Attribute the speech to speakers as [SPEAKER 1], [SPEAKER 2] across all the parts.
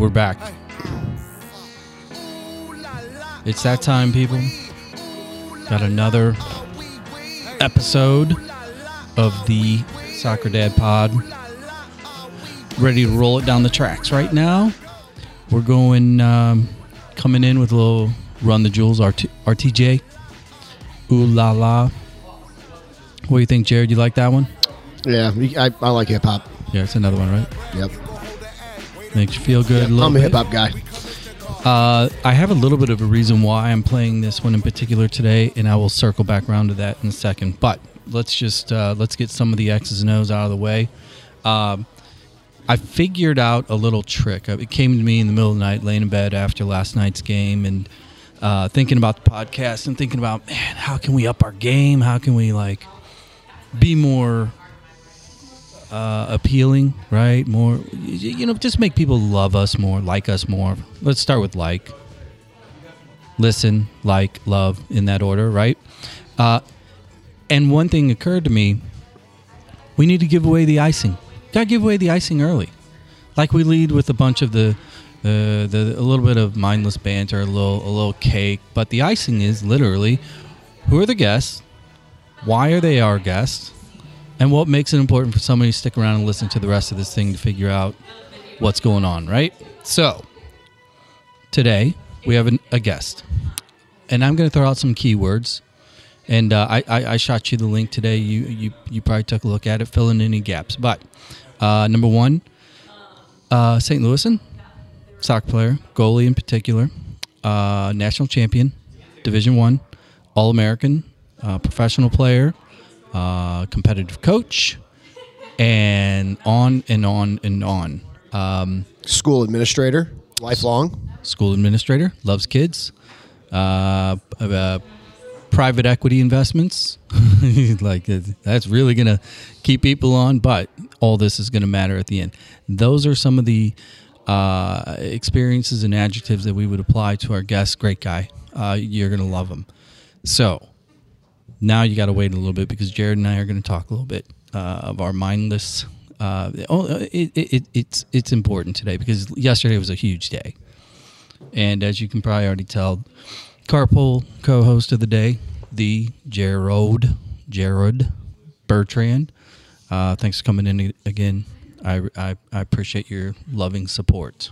[SPEAKER 1] We're back. It's that time, people. Got another episode of the Soccer Dad Pod. Ready to roll it down the tracks right now. We're going, um, coming in with a little Run the Jewels RT, RTJ. Ooh la la. What do you think, Jared? You like that one?
[SPEAKER 2] Yeah, I, I like hip hop.
[SPEAKER 1] Yeah, it's another one, right?
[SPEAKER 2] Yep.
[SPEAKER 1] Makes you feel good. little
[SPEAKER 2] I'm a hip hop guy.
[SPEAKER 1] Uh, I have a little bit of a reason why I'm playing this one in particular today, and I will circle back around to that in a second. But let's just uh, let's get some of the X's and O's out of the way. Um, I figured out a little trick. Uh, It came to me in the middle of the night, laying in bed after last night's game, and uh, thinking about the podcast and thinking about, man, how can we up our game? How can we like be more uh, appealing, right? More, you know, just make people love us more, like us more. Let's start with like, listen, like, love in that order, right? Uh, and one thing occurred to me: we need to give away the icing. Got to give away the icing early, like we lead with a bunch of the. Uh, the a little bit of mindless banter, a little a little cake, but the icing is literally who are the guests, why are they our guests, and what makes it important for somebody to stick around and listen to the rest of this thing to figure out what's going on, right? So, today we have an, a guest, and I'm going to throw out some keywords. And uh, I, I, I shot you the link today. You, you you probably took a look at it, fill in any gaps. But uh, number one, uh, St. Louisan, soccer player, goalie in particular, uh, national champion, Division One, All American, uh, professional player, uh, competitive coach, and on and on and on. Um,
[SPEAKER 2] School administrator, lifelong.
[SPEAKER 1] school administrator, loves kids, uh, uh, private equity investments. like that's really gonna keep people on, but all this is gonna matter at the end. Those are some of the uh, experiences and adjectives that we would apply to our guest. Great guy, uh, you're gonna love him. So now you got to wait a little bit because Jared and I are going to talk a little bit uh, of our mindless. Uh, oh, it, it, it, it's it's important today because yesterday was a huge day, and as you can probably already tell, carpool co-host of the day, the Gerard Jared Bertrand. Uh, thanks for coming in again. I, I, I appreciate your loving support.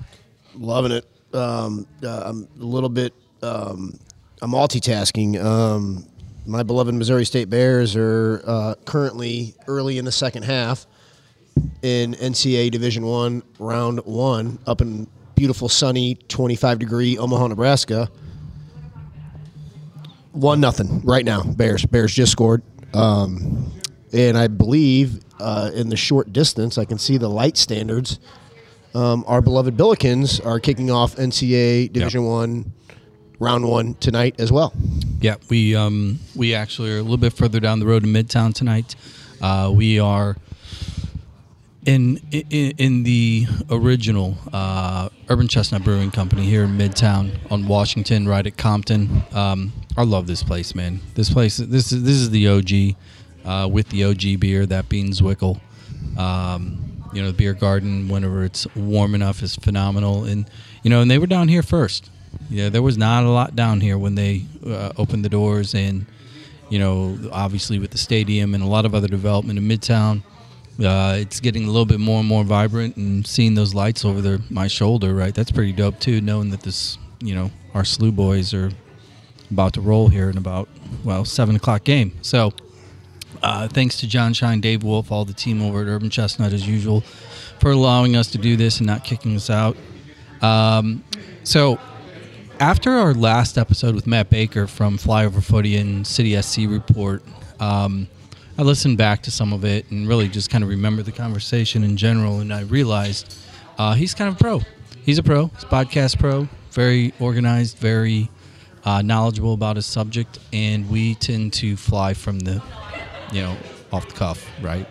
[SPEAKER 2] Loving it. Um, uh, I'm a little bit. Um, I'm multitasking. Um, my beloved Missouri State Bears are uh, currently early in the second half in NCAA Division One, Round One, up in beautiful, sunny, 25 degree Omaha, Nebraska. One nothing right now. Bears. Bears just scored. Um, and I believe uh, in the short distance, I can see the light standards. Um, our beloved Billikens are kicking off NCAA Division One, round one tonight as well.
[SPEAKER 1] Yeah, we um we actually are a little bit further down the road in Midtown tonight. Uh, we are in in, in the original uh, Urban Chestnut Brewing Company here in Midtown on Washington, right at Compton. Um, I love this place, man. This place, this is this is the OG uh, with the OG beer, that being Zwickel. Um, you know, the beer garden, whenever it's warm enough, is phenomenal. And you know, and they were down here first. Yeah, there was not a lot down here when they uh, opened the doors, and you know, obviously with the stadium and a lot of other development in Midtown, uh, it's getting a little bit more and more vibrant. And seeing those lights over their my shoulder, right? That's pretty dope too. Knowing that this, you know, our Slew boys are about to roll here in about well seven o'clock game. So uh, thanks to John Shine, Dave Wolf, all the team over at Urban Chestnut as usual for allowing us to do this and not kicking us out. Um, so after our last episode with Matt Baker from Flyover Footy and City SC Report, um, I listened back to some of it and really just kind of remembered the conversation in general, and I realized uh, he's kind of a pro. He's a pro. He's a podcast pro. Very organized. Very uh, knowledgeable about his subject, and we tend to fly from the, you know, off the cuff, right?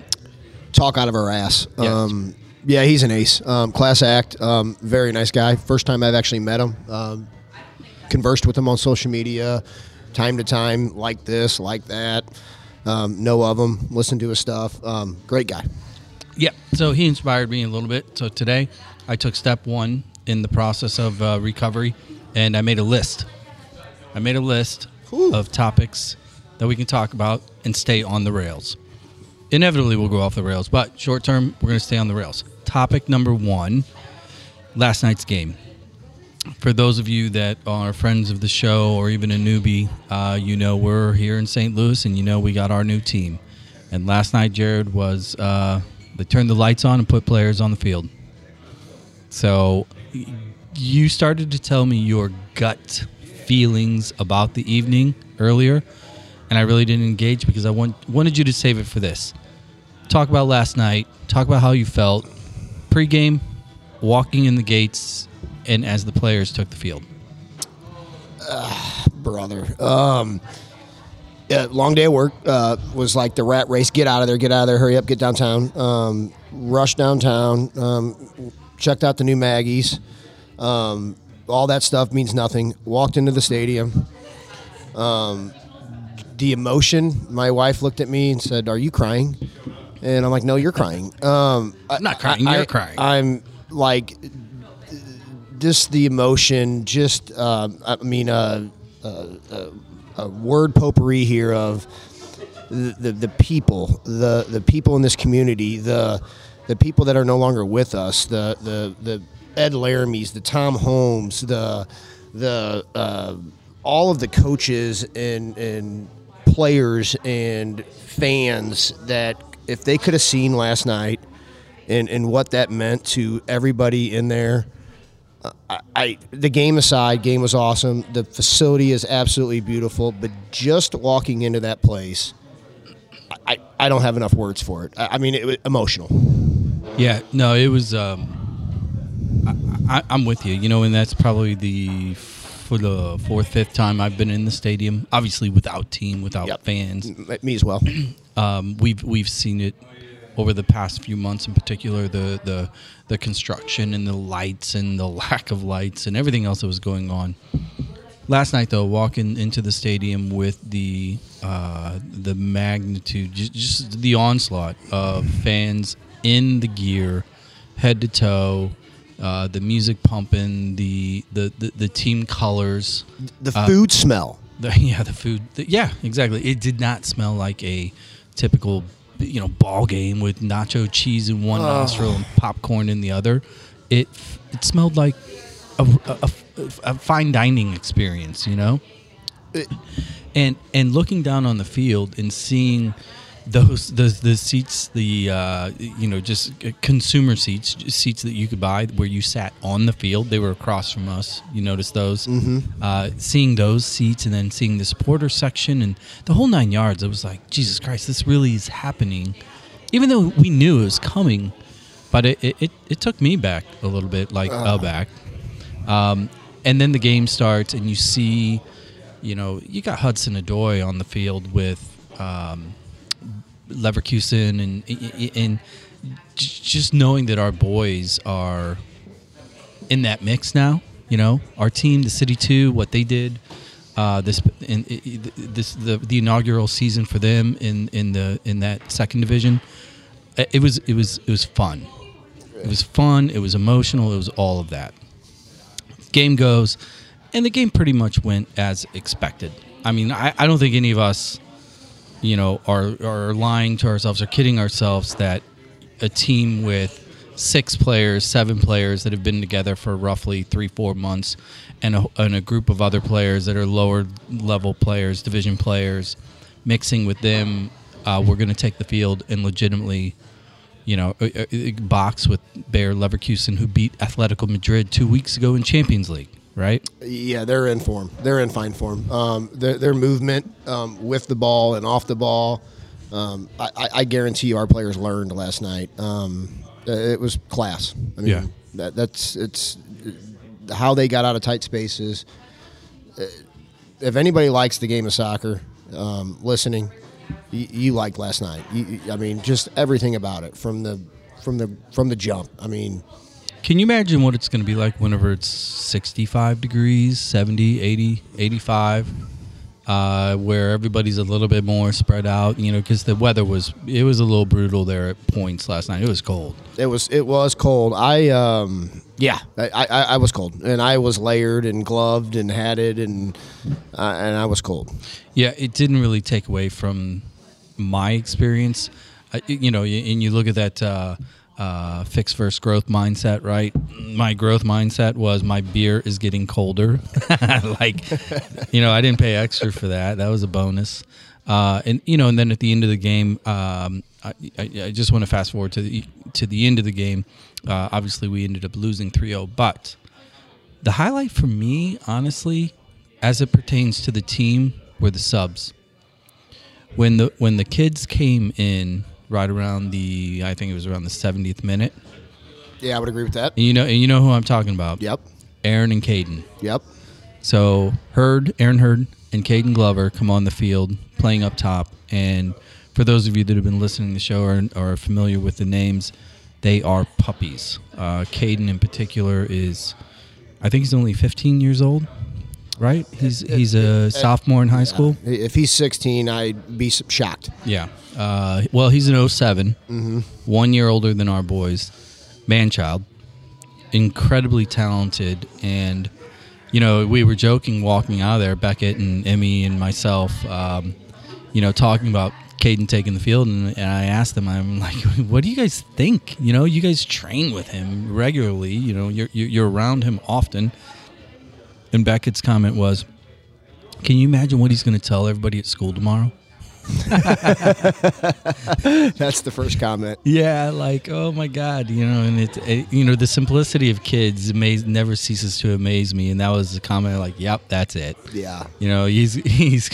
[SPEAKER 2] Talk out of our ass.
[SPEAKER 1] Yes.
[SPEAKER 2] Um, yeah, he's an ace. Um, class act. Um, very nice guy. First time I've actually met him. Um, conversed with him on social media, time to time, like this, like that. Um, know of him. Listen to his stuff. Um, great guy.
[SPEAKER 1] Yeah. So he inspired me a little bit. So today, I took step one in the process of uh, recovery, and I made a list. I made a list
[SPEAKER 2] Whew.
[SPEAKER 1] of topics that we can talk about and stay on the rails. Inevitably, we'll go off the rails, but short term, we're going to stay on the rails. Topic number one last night's game. For those of you that are friends of the show or even a newbie, uh, you know we're here in St. Louis and you know we got our new team. And last night, Jared was, uh, they turned the lights on and put players on the field. So you started to tell me your gut feelings about the evening earlier, and I really didn't engage because I want, wanted you to save it for this. Talk about last night, talk about how you felt pregame, walking in the gates, and as the players took the field.
[SPEAKER 2] brother. Um, yeah, long day at work uh, was like the rat race. Get out of there! Get out of there! Hurry up! Get downtown. Um, rush downtown. Um, checked out the new Maggies. Um, all that stuff means nothing. Walked into the stadium. Um, the emotion. My wife looked at me and said, "Are you crying?" And I'm like, "No, you're crying." Um,
[SPEAKER 1] I'm not crying, you're crying.
[SPEAKER 2] I'm like just the emotion, just uh, I mean, uh, uh, uh, a word potpourri here of the, the the people, the the people in this community, the the people that are no longer with us, the the the Ed Laramie's, the Tom Holmes, the the uh, all of the coaches and and players and fans that if they could have seen last night and and what that meant to everybody in there. I, I the game aside, game was awesome. The facility is absolutely beautiful, but just walking into that place, I, I don't have enough words for it. I, I mean, it was emotional.
[SPEAKER 1] Yeah, no, it was. Um, I, I'm with you. You know, and that's probably the for the fourth, fifth time I've been in the stadium. Obviously, without team, without
[SPEAKER 2] Yep.
[SPEAKER 1] fans.
[SPEAKER 2] Me as well.
[SPEAKER 1] Um, we've we've seen it over the past few months, in particular, the the the construction and the lights and the lack of lights and everything else that was going on. Last night, though, walking into the stadium with the uh, the magnitude, just, just the onslaught of fans in the gear, head to toe, uh, the music pumping, the the, the, the team colors,
[SPEAKER 2] The food smell.
[SPEAKER 1] the, yeah, the food. The, yeah, exactly. It did not smell like a typical, you know, ball game with nacho cheese in one nostril and popcorn in the other. It it smelled like a, a, a- a fine dining experience, you know. and and looking down on the field and seeing those the the seats the uh, you know just consumer seats just seats that you could buy where you sat on the field. They were across from us. You noticed those? Mm-hmm. uh, seeing those seats and then seeing the supporter section and the whole nine yards it was like Jesus Christ this really is happening. Even though we knew it was coming but it it, it, it took me back a little bit like uh, back. Um, and then the game starts, and you see, you know, you got Hudson Adoy on the field with um, Leverkusen, and and just knowing that our boys are in that mix now. You know, our team, the City Two, what they did. Uh, this in, this the the inaugural season for them in in the in that second division. It was it was it was fun. It was fun. It was emotional. It was all of that game goes, and the game pretty much went as expected. I mean, I, I don't think any of us, you know, are are lying to ourselves or kidding ourselves that a team with six players, seven players that have been together for roughly three, four months, and a, and a group of other players that are lower level players, division players, mixing with them, uh, we're going to take the field and legitimately you know, uh, uh, box with Bayer Leverkusen, who beat Atletico Madrid two weeks ago in Champions League, right?
[SPEAKER 2] Yeah, they're in form. They're in fine form. Um, their, their movement um, with the ball and off the ball, um, I, I- guarantee you, our players learned last night. Um, uh, it was class. I mean,
[SPEAKER 1] Yeah.
[SPEAKER 2] that, that's it's how they got out of tight spaces. Uh, If anybody likes the game of soccer, um, listening, you, you liked last night. You- I mean, just everything about it from the from the from the jump. I mean,
[SPEAKER 1] Can you imagine what it's going to be like whenever it's 65 degrees, 70, 80, 85? uh, where everybody's a little bit more spread out. You know, because the weather was it was a little brutal there at points last night. It was cold.
[SPEAKER 2] It was it was cold. I um yeah, I, I, I was cold, and I was layered and gloved and hatted, and uh, and I was cold.
[SPEAKER 1] Yeah, it didn't really take away from my experience. Uh, you know, and you look at that. Uh, fixed versus growth mindset, right? My growth mindset was my beer is getting colder. like, you know, I didn't pay extra for that. That was a bonus. Uh, and you know, and then at the end of the game, um, I, I, I, just want to fast forward to the to the end of the game. Uh, obviously, we ended up losing 3-0, but the highlight for me, honestly, as it pertains to the team, were the subs. When the when the kids came in right around the I think it was around the 70th minute.
[SPEAKER 2] Yeah, I would agree with that.
[SPEAKER 1] And you know, and you know who I'm talking about.
[SPEAKER 2] Yep.
[SPEAKER 1] Aaron and Caden.
[SPEAKER 2] Yep.
[SPEAKER 1] So Hurd, Aaron Hurd, and Caden Glover come on the field playing up top. And for those of you that have been listening to the show or, or are familiar with the names, they are puppies. Uh, Caden in particular is, I think he's only 15 years old right? He's he's a sophomore in high school.
[SPEAKER 2] If he's 16, I'd be shocked.
[SPEAKER 1] Yeah. Uh, well, he's an 7 mm-hmm. one year older than our boys, man child, incredibly talented, and you know we were joking walking out of there, Beckett and Emmy and myself, um, you know, talking about Caden taking the field, and, and, I asked them, I'm like, what do you guys think? You know, you guys train with him regularly. You know, you're you're around him often and Beckett's comment was, "Can you imagine what he's going to tell everybody at school tomorrow?"
[SPEAKER 2] That's the first comment.
[SPEAKER 1] Yeah, like oh my god, you know, and it, it you know the simplicity of kids amaze, never ceases to amaze me, and that was the comment like, "Yep, that's it."
[SPEAKER 2] Yeah,
[SPEAKER 1] you know, he's he's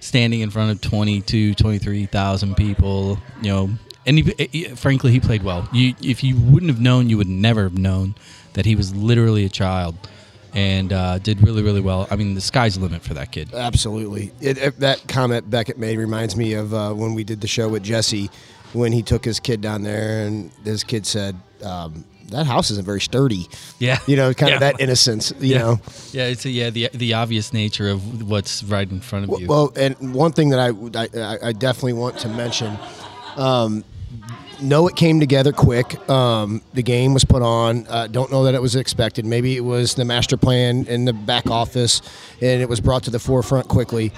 [SPEAKER 1] standing in front of 22, 23,000 people, you know, and he, he, frankly, he played well. You, if you wouldn't have known, you would never have known that he was literally a child and uh, did really, really well. I mean, the sky's the limit for that kid.
[SPEAKER 2] Absolutely. It, it, that comment Beckett made reminds me of uh, when we did the show with Jesse when he took his kid down there, and his kid said, um, that house isn't very sturdy.
[SPEAKER 1] Yeah,
[SPEAKER 2] you know, kind yeah. of that innocence. You
[SPEAKER 1] yeah.
[SPEAKER 2] know,
[SPEAKER 1] yeah, it's a, yeah the the obvious nature of what's right in front of you.
[SPEAKER 2] Well, and one thing that I I, I definitely want to mention, um, know it came together quick. Um, the game was put on. Uh, don't know that it was expected. Maybe it was the master plan in the back office, and it was brought to the forefront quickly.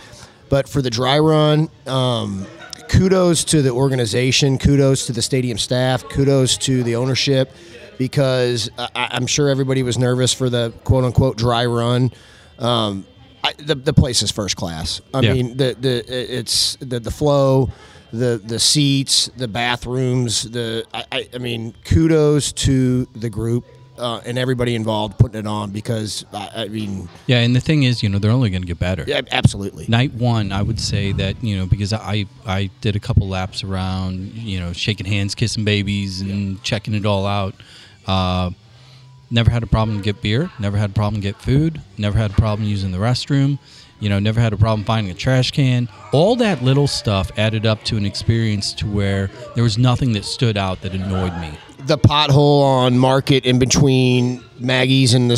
[SPEAKER 2] But for the dry run, um, kudos to the organization, kudos to the stadium staff, kudos to the ownership, because I, am sure everybody was nervous for the quote unquote dry run. Um, I, the, the place is first class. I yeah. mean, the, the it's the the flow the the seats, the bathrooms, the I, I mean, kudos to the group uh, and everybody involved putting it on because I, I, mean,
[SPEAKER 1] yeah. And the thing is, you know, they're only going to get better.
[SPEAKER 2] Yeah, absolutely.
[SPEAKER 1] Night one, I would say that you know because I I did a couple laps around, you know, shaking hands, kissing babies, and yeah. checking it all out. Uh, never had a problem get beer. Never had a problem get food. Never had a problem using the restroom. You know, never had a problem finding a trash can. All that little stuff added up to an experience to where there was nothing that stood out that annoyed me.
[SPEAKER 2] The pothole on Market in between Maggie's and the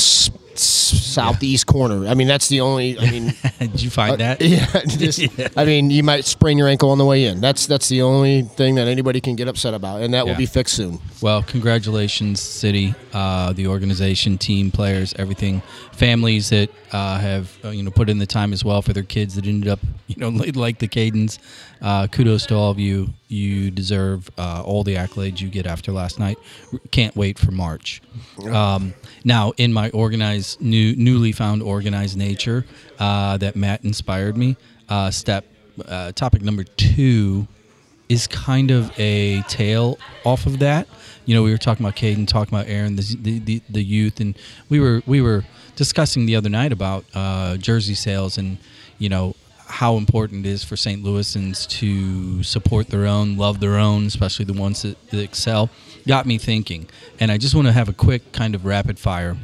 [SPEAKER 2] southeast yeah. corner. I mean, that's the only. I mean,
[SPEAKER 1] did you find uh, that?
[SPEAKER 2] Yeah, just, yeah, I mean, you might sprain your ankle on the way in. That's that's the only thing that anybody can get upset about, and that yeah. will be fixed soon.
[SPEAKER 1] Well, congratulations, city, uh, the organization, team, players, everything, families that uh, have uh, you know put in the time as well for their kids that ended up you know like the Cadens. Uh, kudos to all of you. You deserve uh, all the accolades you get after last night. Can't wait for March. Um, now, in my organized, new, newly found organized nature uh, that Matt inspired me, uh, step uh, topic number two is kind of a tail off of that. You know, we were talking about Caden, talking about Aaron, the, the, the, the youth, and we were we were discussing the other night about uh, jersey sales and you know how important it is for St. Louisans to support their own, love their own, especially the ones that, that excel, got me thinking. And I just want to have a quick kind of rapid fire.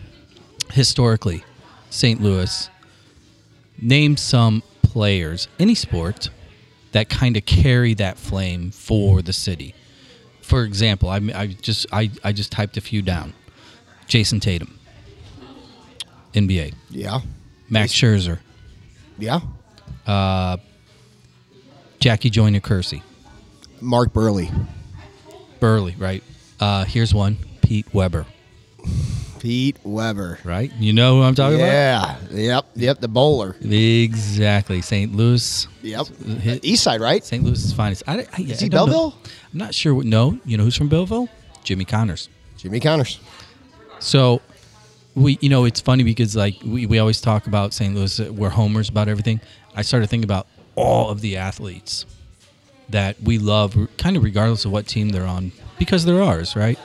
[SPEAKER 1] Historically, St. Louis, name some players, any sport, that kind of carry that flame for the city. For example, I, I just I, I just typed a few down. Jayson Tatum, NBA.
[SPEAKER 2] Yeah.
[SPEAKER 1] Max Scherzer.
[SPEAKER 2] Yeah.
[SPEAKER 1] Uh, Jackie Joyner Kersee.
[SPEAKER 2] Mark Buehrle.
[SPEAKER 1] Buehrle, right? Uh, here's one Pete Weber,
[SPEAKER 2] Pete Weber.
[SPEAKER 1] right? You know who I'm talking about?
[SPEAKER 2] Yeah. Yep. Yep. The bowler.
[SPEAKER 1] Exactly. St. Louis.
[SPEAKER 2] Yep.
[SPEAKER 1] Hit-
[SPEAKER 2] East side, right?
[SPEAKER 1] St. Louis's finest. I, I,
[SPEAKER 2] Is
[SPEAKER 1] I
[SPEAKER 2] he
[SPEAKER 1] don't know.
[SPEAKER 2] Belleville?
[SPEAKER 1] I'm not sure. What, no. You know who's from Belleville? Jimmy Connors.
[SPEAKER 2] Jimmy Connors.
[SPEAKER 1] So we, you know, it's funny because like we, we always talk about St. Louis, uh, we're homers about everything. I started thinking about all of the athletes that we love, kind of regardless of what team they're on, because they're ours, right?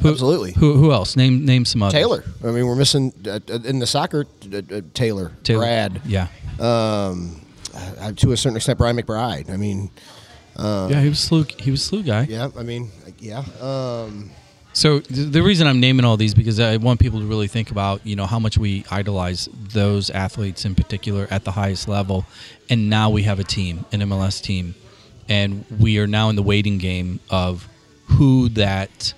[SPEAKER 1] Who,
[SPEAKER 2] Absolutely.
[SPEAKER 1] Who, who else? Name name some others.
[SPEAKER 2] Taylor. I mean, we're missing uh, uh, in the soccer. Uh, uh, Taylor,
[SPEAKER 1] Taylor.
[SPEAKER 2] Brad.
[SPEAKER 1] Yeah.
[SPEAKER 2] Um, uh, to a certain extent, Brian McBride. I mean,
[SPEAKER 1] yeah, he was slew. He was slew guy.
[SPEAKER 2] yeah. I mean, yeah. Um,
[SPEAKER 1] So the reason I'm naming all these because I want people to really think about you know how much we idolize those athletes in particular at the highest level, and now we have a team, an MLS team, and we are now in the waiting game of who that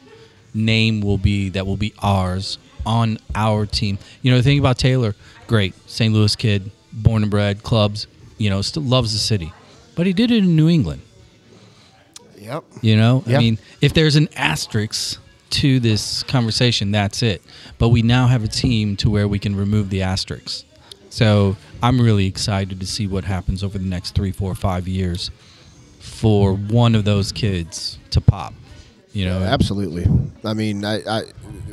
[SPEAKER 1] name will be that will be ours on our team. You know the thing about Taylor, great St. Louis kid, born and bred, clubs, you know, still loves the city, but he did it in New England.
[SPEAKER 2] yep.
[SPEAKER 1] You know,
[SPEAKER 2] Yeah.
[SPEAKER 1] I mean, if there's an asterisk to this conversation, that's it. But we now have a team to where we can remove the asterisks. So I'm really excited to see what happens over the next three, four, five years for one of those kids to pop. You know,
[SPEAKER 2] Absolutely. I mean, I, I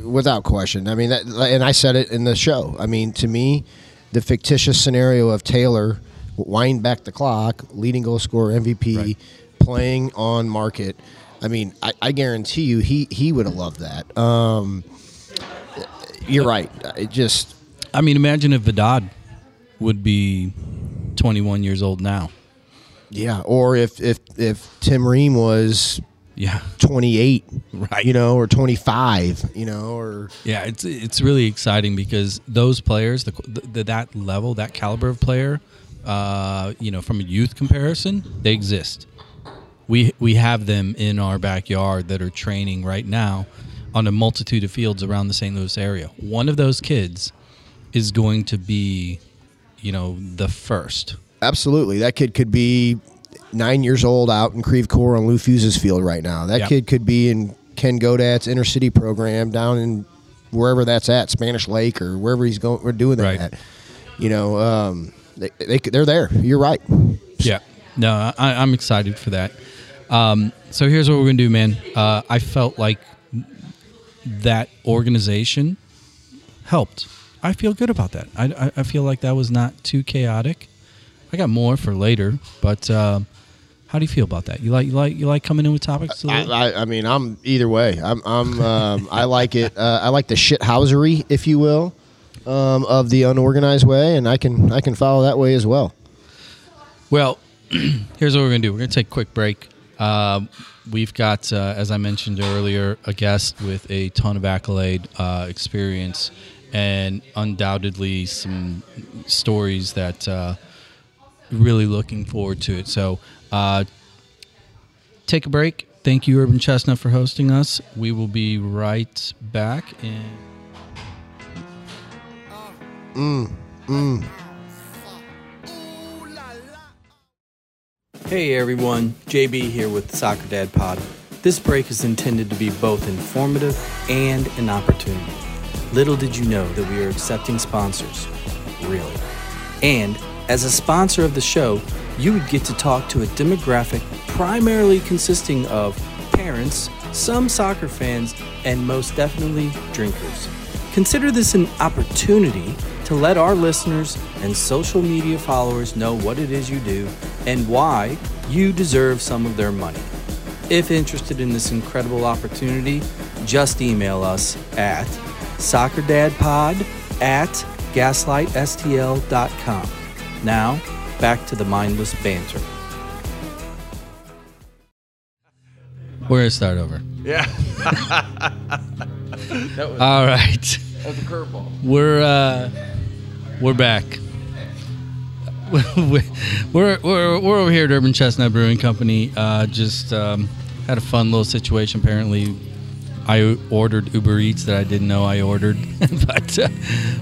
[SPEAKER 2] without question. I mean, that, and I said it in the show. I mean, to me, the fictitious scenario of Taylor wind back the clock, leading goal scorer, MVP,
[SPEAKER 1] Right.
[SPEAKER 2] playing on market. I mean, I, I guarantee you, he he would have loved that. Um, you're right. It just
[SPEAKER 1] I mean, imagine if Vidal would be 21 years old now.
[SPEAKER 2] yeah. Or if if if Tim Ream was
[SPEAKER 1] Yeah.
[SPEAKER 2] 28,
[SPEAKER 1] Right.
[SPEAKER 2] You know, or 25. You know, or
[SPEAKER 1] Yeah, it's it's really exciting because those players, the, the that level, that caliber of player, uh, you know, from a youth comparison, they exist. We we have them in our backyard that are training right now on a multitude of fields around the St. Louis area. One of those kids is going to be, you know, the first.
[SPEAKER 2] Absolutely. That kid could be nine years old out in Creve Coeur on Lou Fusz's field right now. That
[SPEAKER 1] Yep.
[SPEAKER 2] kid could be in Ken Godat's inner city program down in wherever that's at, Spanish Lake or wherever he's going. We're doing that
[SPEAKER 1] Right.
[SPEAKER 2] at. You know, um, they, they they're there. You're right.
[SPEAKER 1] Yeah. No, I, I'm excited for that. Um, so here's what we're gonna do, man. Uh, I felt like that organization helped. I feel good about that. I, I, I feel like that was not too chaotic. I got more for later, but um, how do you feel about that? You like you like you like coming in with topics?
[SPEAKER 2] I? I, I mean, I'm either way. I'm, I'm um, I like it. Uh, I like the shithousery, if you will, um, of the unorganized way, and I can I can follow that way as well.
[SPEAKER 1] Well, here's what we're going to do. We're going to take a quick break. Um, we've got, uh, as I mentioned earlier, a guest with a ton of accolade uh, experience and undoubtedly some stories that uh, really looking forward to it. So, uh, take a break. Thank you, Urban Chestnut, for hosting us. We will be right back. In-
[SPEAKER 3] Hey everyone, JB here with Soccer Dad Pod. This break is intended to be both informative and an opportunity. Little did you know that we are accepting sponsors. Really. And as a sponsor of the show, you would get to talk to a demographic primarily consisting of parents, some soccer fans, and most definitely drinkers. Consider this an opportunity to let our listeners and social media followers know what it is you do and why you deserve some of their money. If interested in this incredible opportunity, just email us at soccerdadpod at gaslightstl.com. Now, back to the mindless banter.
[SPEAKER 1] we're going to start over.
[SPEAKER 4] Yeah.
[SPEAKER 1] All right.
[SPEAKER 4] That's a curveball.
[SPEAKER 1] We're uh, we're back. we're, we're, we're over here at Urban Chestnut Brewing Company. Uh, just um, had a fun little situation. Apparently, I ordered Uber Eats that I didn't know I ordered. but uh,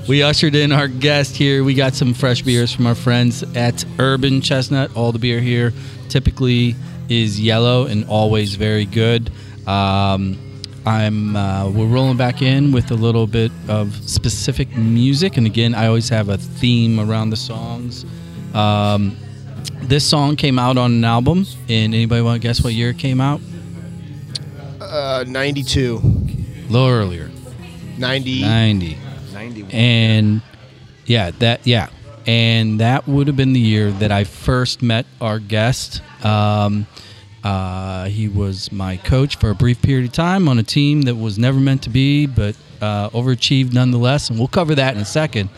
[SPEAKER 1] we ushered in our guest here. We got some fresh beers from our friends at Urban Chestnut. All the beer here typically is yellow and always very good. Um, I'm uh, we're rolling back in with a little bit of specific music, and again, I always have a theme around the songs. Um, this song came out on an album, and anybody want to guess what year it came out?
[SPEAKER 2] Uh, 92.
[SPEAKER 1] A little earlier,
[SPEAKER 2] 90.
[SPEAKER 1] 90.
[SPEAKER 4] 91.
[SPEAKER 1] And yeah, that yeah, and that would have been the year that I first met our guest. Um, uh, he was my coach for a brief period of time on a team that was never meant to be, but uh, overachieved nonetheless. And we'll cover that in a second.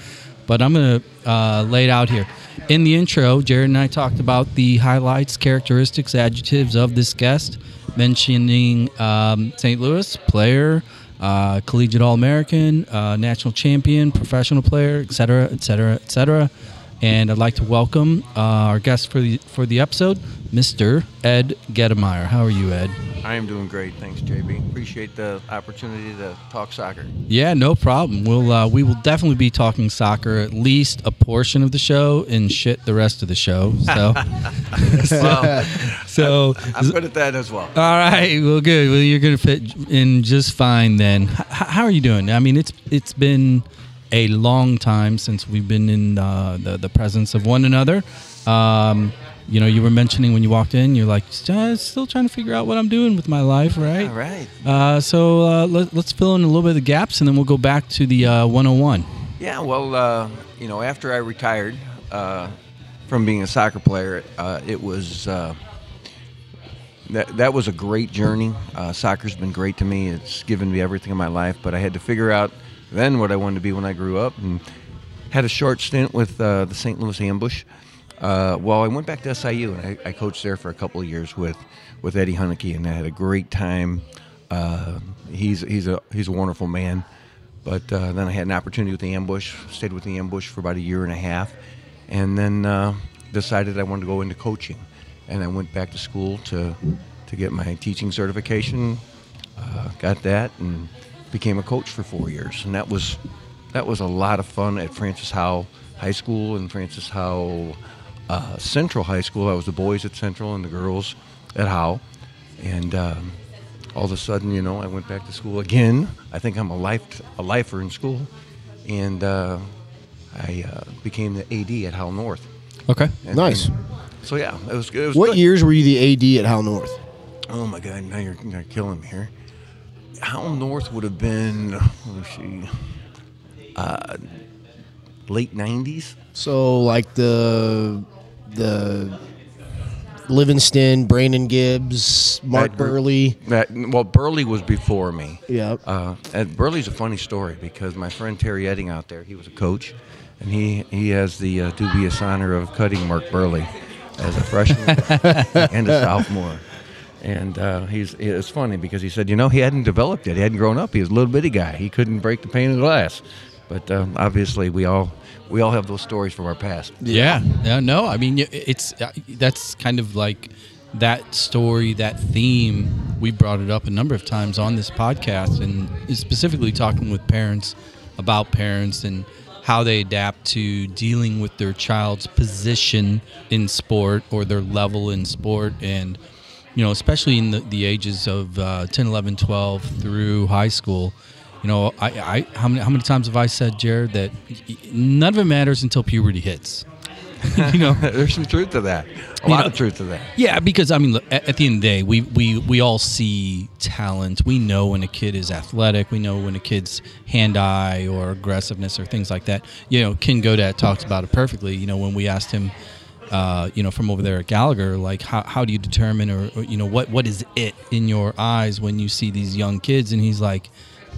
[SPEAKER 1] But I'm going to uh, lay it out here. In the intro, Jared and I talked about the highlights, characteristics, adjectives of this guest, mentioning um, St. Louis player, uh, collegiate All American, uh, national champion, professional player, et cetera, et cetera, et cetera. And I'd like to welcome uh, our guest for the for the episode, Mr. Ed Gettemeier. How are you, Ed?
[SPEAKER 4] I am doing great. Thanks, JB. Appreciate the opportunity to talk soccer.
[SPEAKER 1] Yeah, no problem. We'll uh, we will definitely be talking soccer at least a portion of the show and shit the rest of the show. So,
[SPEAKER 4] Well,
[SPEAKER 1] so
[SPEAKER 4] I'm good at that as well.
[SPEAKER 1] all right. Well, good. Well, you're gonna fit in just fine then. H- how are you doing? I mean, it's it's been a long time since we've been in uh, the the presence of one another. Um, you know, you were mentioning when you walked in, you're like, "Uh, still trying to figure out what I'm doing with my life, right?
[SPEAKER 4] All right.
[SPEAKER 1] Uh, so uh, let, let's fill in a little bit of the gaps, and then we'll go back to the uh, 101.
[SPEAKER 4] Yeah, well, uh, you know, after I retired uh, from being a soccer player, uh, it was uh, that that was a great journey. Uh, soccer's been great to me. It's given me everything in my life, but I had to figure out then what I wanted to be when I grew up, and had a short stint with uh, the St. Louis Ambush. Uh, well, I went back to SIU and I, I coached there for a couple of years with, with Eddie Huneke, and I had a great time. Uh, he's he's a he's a wonderful man. But uh, then I had an opportunity with the Ambush. Stayed with the Ambush for about a year and a half, and then uh, decided I wanted to go into coaching. And I went back to school to to get my teaching certification. Uh, got that and became a coach for four years, and that was that was a lot of fun at Francis Howell High School and Francis Howell uh, Central High School. I was the boys at Central and the girls at Howell, and um, all of a sudden, you know, I went back to school again. I think I'm a life a lifer in school, and uh, I uh, became the AD at Howell North.
[SPEAKER 1] Okay.
[SPEAKER 4] And-
[SPEAKER 2] Nice.
[SPEAKER 4] and so yeah, it was. It was
[SPEAKER 2] What
[SPEAKER 4] good.
[SPEAKER 2] years were you the AD at Howell North?
[SPEAKER 4] Oh my God! Now you're, you're killing me here. Howell North would have been, let's see, uh, late '90s.
[SPEAKER 2] So like the the Livingston, Brandon Gibbs, Mark
[SPEAKER 4] That
[SPEAKER 2] Buehrle.
[SPEAKER 4] That well, Buehrle was before me.
[SPEAKER 2] Yeah.
[SPEAKER 4] Uh, and Buehrle's a funny story because my friend Terry Edding out there, he was a coach, and he he has the uh, dubious honor of cutting Mark Buehrle as a freshman and a sophomore. And uh, he's it's funny because he said, you know, he hadn't developed yet. He hadn't grown up. He was a little bitty guy. He couldn't break the pane of glass. But uh, obviously, we all we all have those stories from our past.
[SPEAKER 1] Yeah. Yeah. No, I mean, it's uh, that's kind of like that story, that theme. We brought it up a number of times on this podcast, and specifically talking with parents about parents and how they adapt to dealing with their child's position in sport or their level in sport and you know especially in the, the ages of uh, 10 11 12 through high school you know I, I how many how many times have i said jared that none of it matters until puberty hits you know
[SPEAKER 4] There's some truth to that. A lot
[SPEAKER 1] know-
[SPEAKER 4] of truth to that.
[SPEAKER 1] yeah, because I mean, look, at, at the end of the day, we, we we all see talent. We know when a kid is athletic. We know when a kid's hand-eye or aggressiveness or things like that. You know, Ken Godat talks about it perfectly. You know, when we asked him, uh, you know, from over there at Gallagher, like how, how do you determine or, or you know what what is it in your eyes when you see these young kids? And he's like,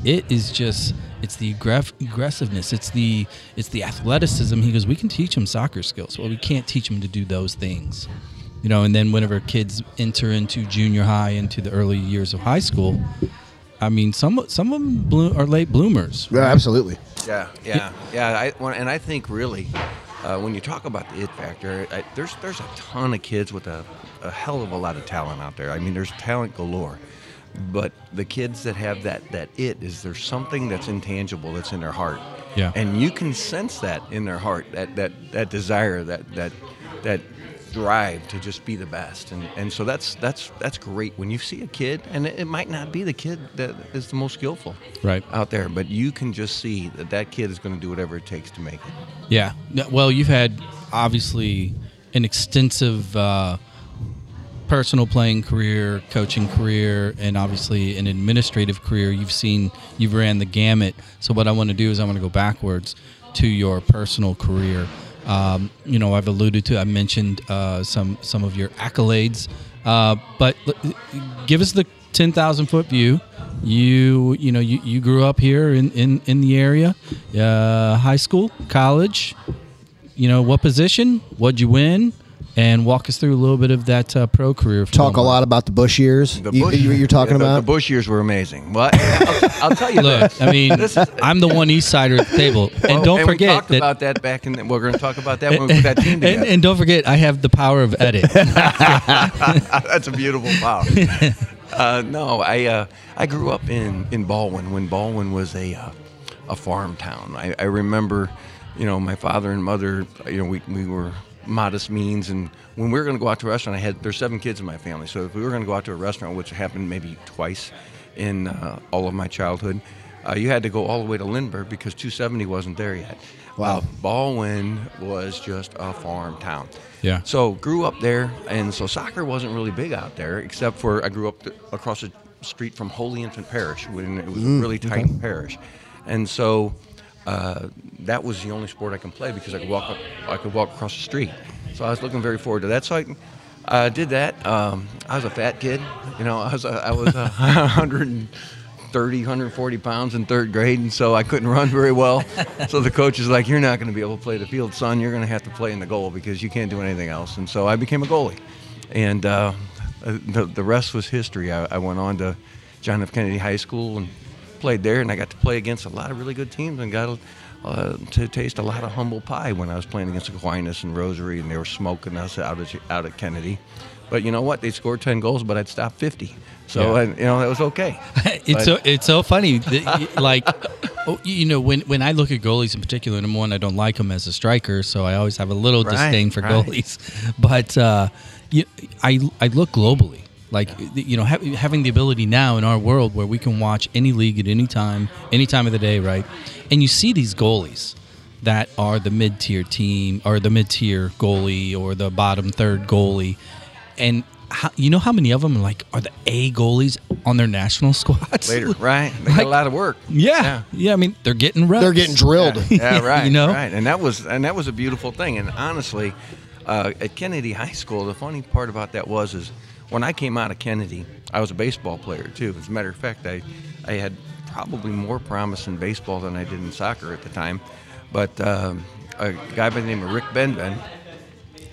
[SPEAKER 1] it is just it's the aggress- aggressiveness it's the it's the athleticism he goes we can teach them soccer skills well we can't teach them to do those things you know and then whenever kids enter into junior high into the early years of high school i mean some some of them bloom, are late bloomers
[SPEAKER 2] Yeah, absolutely.
[SPEAKER 4] Yeah, yeah, yeah. I, and I think really, uh, when you talk about the it factor, I, there's there's a ton of kids with a, a hell of a lot of talent out there. I mean, there's talent galore, but the kids that have that that it is there's something that's intangible that's in their heart.
[SPEAKER 1] Yeah.
[SPEAKER 4] And you can sense that in their heart, that that that desire, that that that drive to just be the best. And and so that's that's that's great when you see a kid and it, it might not be the kid that is the most skillful
[SPEAKER 1] Right.
[SPEAKER 4] out there, but you can just see that that kid is going to do whatever it takes to make it.
[SPEAKER 1] Yeah. Well, you've had obviously an extensive uh, personal playing career, coaching career, and obviously an administrative career. You've seen, you've ran the gamut. So what I want to do is I want to go backwards to your personal career. Um, you know, I've alluded to, I mentioned uh, some some of your accolades, uh, but give us the ten thousand foot view. You you know you, you grew up here in in, in the area, uh, high school, college. You know what position? What'd you win? And walk us through a little bit of that uh, pro career.
[SPEAKER 2] Talk a
[SPEAKER 1] don't
[SPEAKER 2] lot about the Bush years.
[SPEAKER 4] The
[SPEAKER 2] you,
[SPEAKER 4] Bush-
[SPEAKER 2] you, you're talking
[SPEAKER 4] the,
[SPEAKER 2] about
[SPEAKER 4] the Bush years were amazing. Well, I'll, I'll tell you
[SPEAKER 1] Look,
[SPEAKER 4] this.
[SPEAKER 1] I mean,
[SPEAKER 4] This is-
[SPEAKER 1] I'm the one East Sider at the table, and
[SPEAKER 4] Well,
[SPEAKER 1] don't forget
[SPEAKER 4] we
[SPEAKER 1] forget
[SPEAKER 4] talked
[SPEAKER 1] that.
[SPEAKER 4] about that back in. The, we're going to talk about that when we put that team
[SPEAKER 1] and,
[SPEAKER 4] together.
[SPEAKER 1] and don't forget, I have the power of edit.
[SPEAKER 4] That's a beautiful power. uh, no, I uh, I grew up in, in Ballwin when Ballwin was a uh, a farm town. I, I remember, you know, my father and mother. You know, we, we were modest means, and when we were going to go out to a restaurant, I had there's seven kids in my family, so if we were going to go out to a restaurant, which happened maybe twice in uh, all of my childhood. Uh, you had to go all the way to Lindbergh because 270 wasn't there yet.
[SPEAKER 2] Wow.
[SPEAKER 4] Uh, Ballwin was just a farm town.
[SPEAKER 1] Yeah.
[SPEAKER 4] So grew up there, and so soccer wasn't really big out there, except for I grew up th- across the street from Holy Infant Parish, when it was a really tight parish, and so uh, that was the only sport I can play because I could walk up, I could walk across the street. So I was looking very forward to that. So I uh, did that. Um, I was a fat kid, you know. I was was a 130, 140 pounds in third grade, and so I couldn't run very well. so the coach is like, "You're not going to be able to play the field, son. You're going to have to play in the goal because you can't do anything else." And so I became a goalie, and uh, the, the rest was history. I, I went on to John F. Kennedy High School and played there, and I got to play against a lot of really good teams and got uh, to taste a lot of humble pie when I was playing against Aquinas and Rosary, and they were smoking us out of out at Kennedy. But you know what? They scored ten goals, but I'd stopped fifty. So
[SPEAKER 1] Yeah.
[SPEAKER 4] I, you know that was okay.
[SPEAKER 1] it's
[SPEAKER 4] But-
[SPEAKER 1] so it's so funny. that, like, oh, you know, when when I look at goalies in particular, number one, I don't like them as a striker, so I always have a little
[SPEAKER 4] Right,
[SPEAKER 1] disdain for
[SPEAKER 4] right.
[SPEAKER 1] goalies. But uh, you, I I look globally. Like you know, ha- having the ability now in our world where we can watch any league at any time, any time of the day, right? And you see these goalies that are the mid-tier team or the mid-tier goalie or the bottom third goalie, and how, you know how many of them like are the A goalies on their national squads
[SPEAKER 4] later, right? They got
[SPEAKER 1] Like-
[SPEAKER 4] a lot of work.
[SPEAKER 1] Yeah, yeah. I mean, they're getting reps.
[SPEAKER 2] they're getting drilled.
[SPEAKER 4] Yeah, right.
[SPEAKER 1] You know?
[SPEAKER 4] right, and that was and that was a beautiful thing. And honestly, uh, at Kennedy High School, the funny part about that was is when I came out of Kennedy, I was a baseball player too. As a matter of fact, I I had probably more promise in baseball than I did in soccer at the time. But um, a guy by the name of Rick Benben,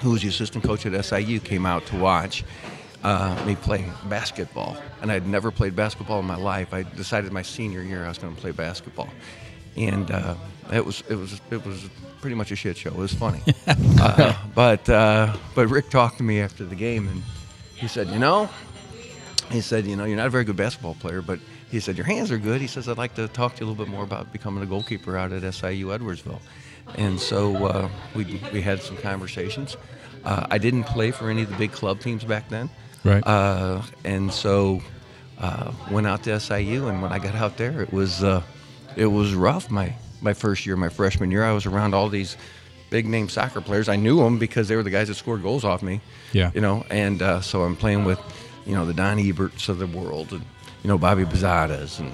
[SPEAKER 4] who was the assistant coach at SIU, came out to watch uh, me play basketball. And I'd never played basketball in my life. I decided my senior year I was going to play basketball, and uh, it was it was it was pretty much a shit show. It was funny, uh, but uh, but Rick talked to me after the game, and he said, you know, he said, you know, you're not a very good basketball player, but he said your hands are good. He says, I'd like to talk to you a little bit more about becoming a goalkeeper out at SIU Edwardsville. And so uh, we we had some conversations. Uh, I didn't play for any of the big club teams back then,
[SPEAKER 1] Right.
[SPEAKER 4] Uh, and so uh, went out to SIU. And when I got out there, it was uh, it was rough. My my first year, my freshman year, I was around all these big name soccer players. I knew them because they were the guys that scored goals off me.
[SPEAKER 1] Yeah.
[SPEAKER 4] You know, and uh, so I'm playing with, you know, the Don Eberts of the world, and you know Bobby Bazadas, and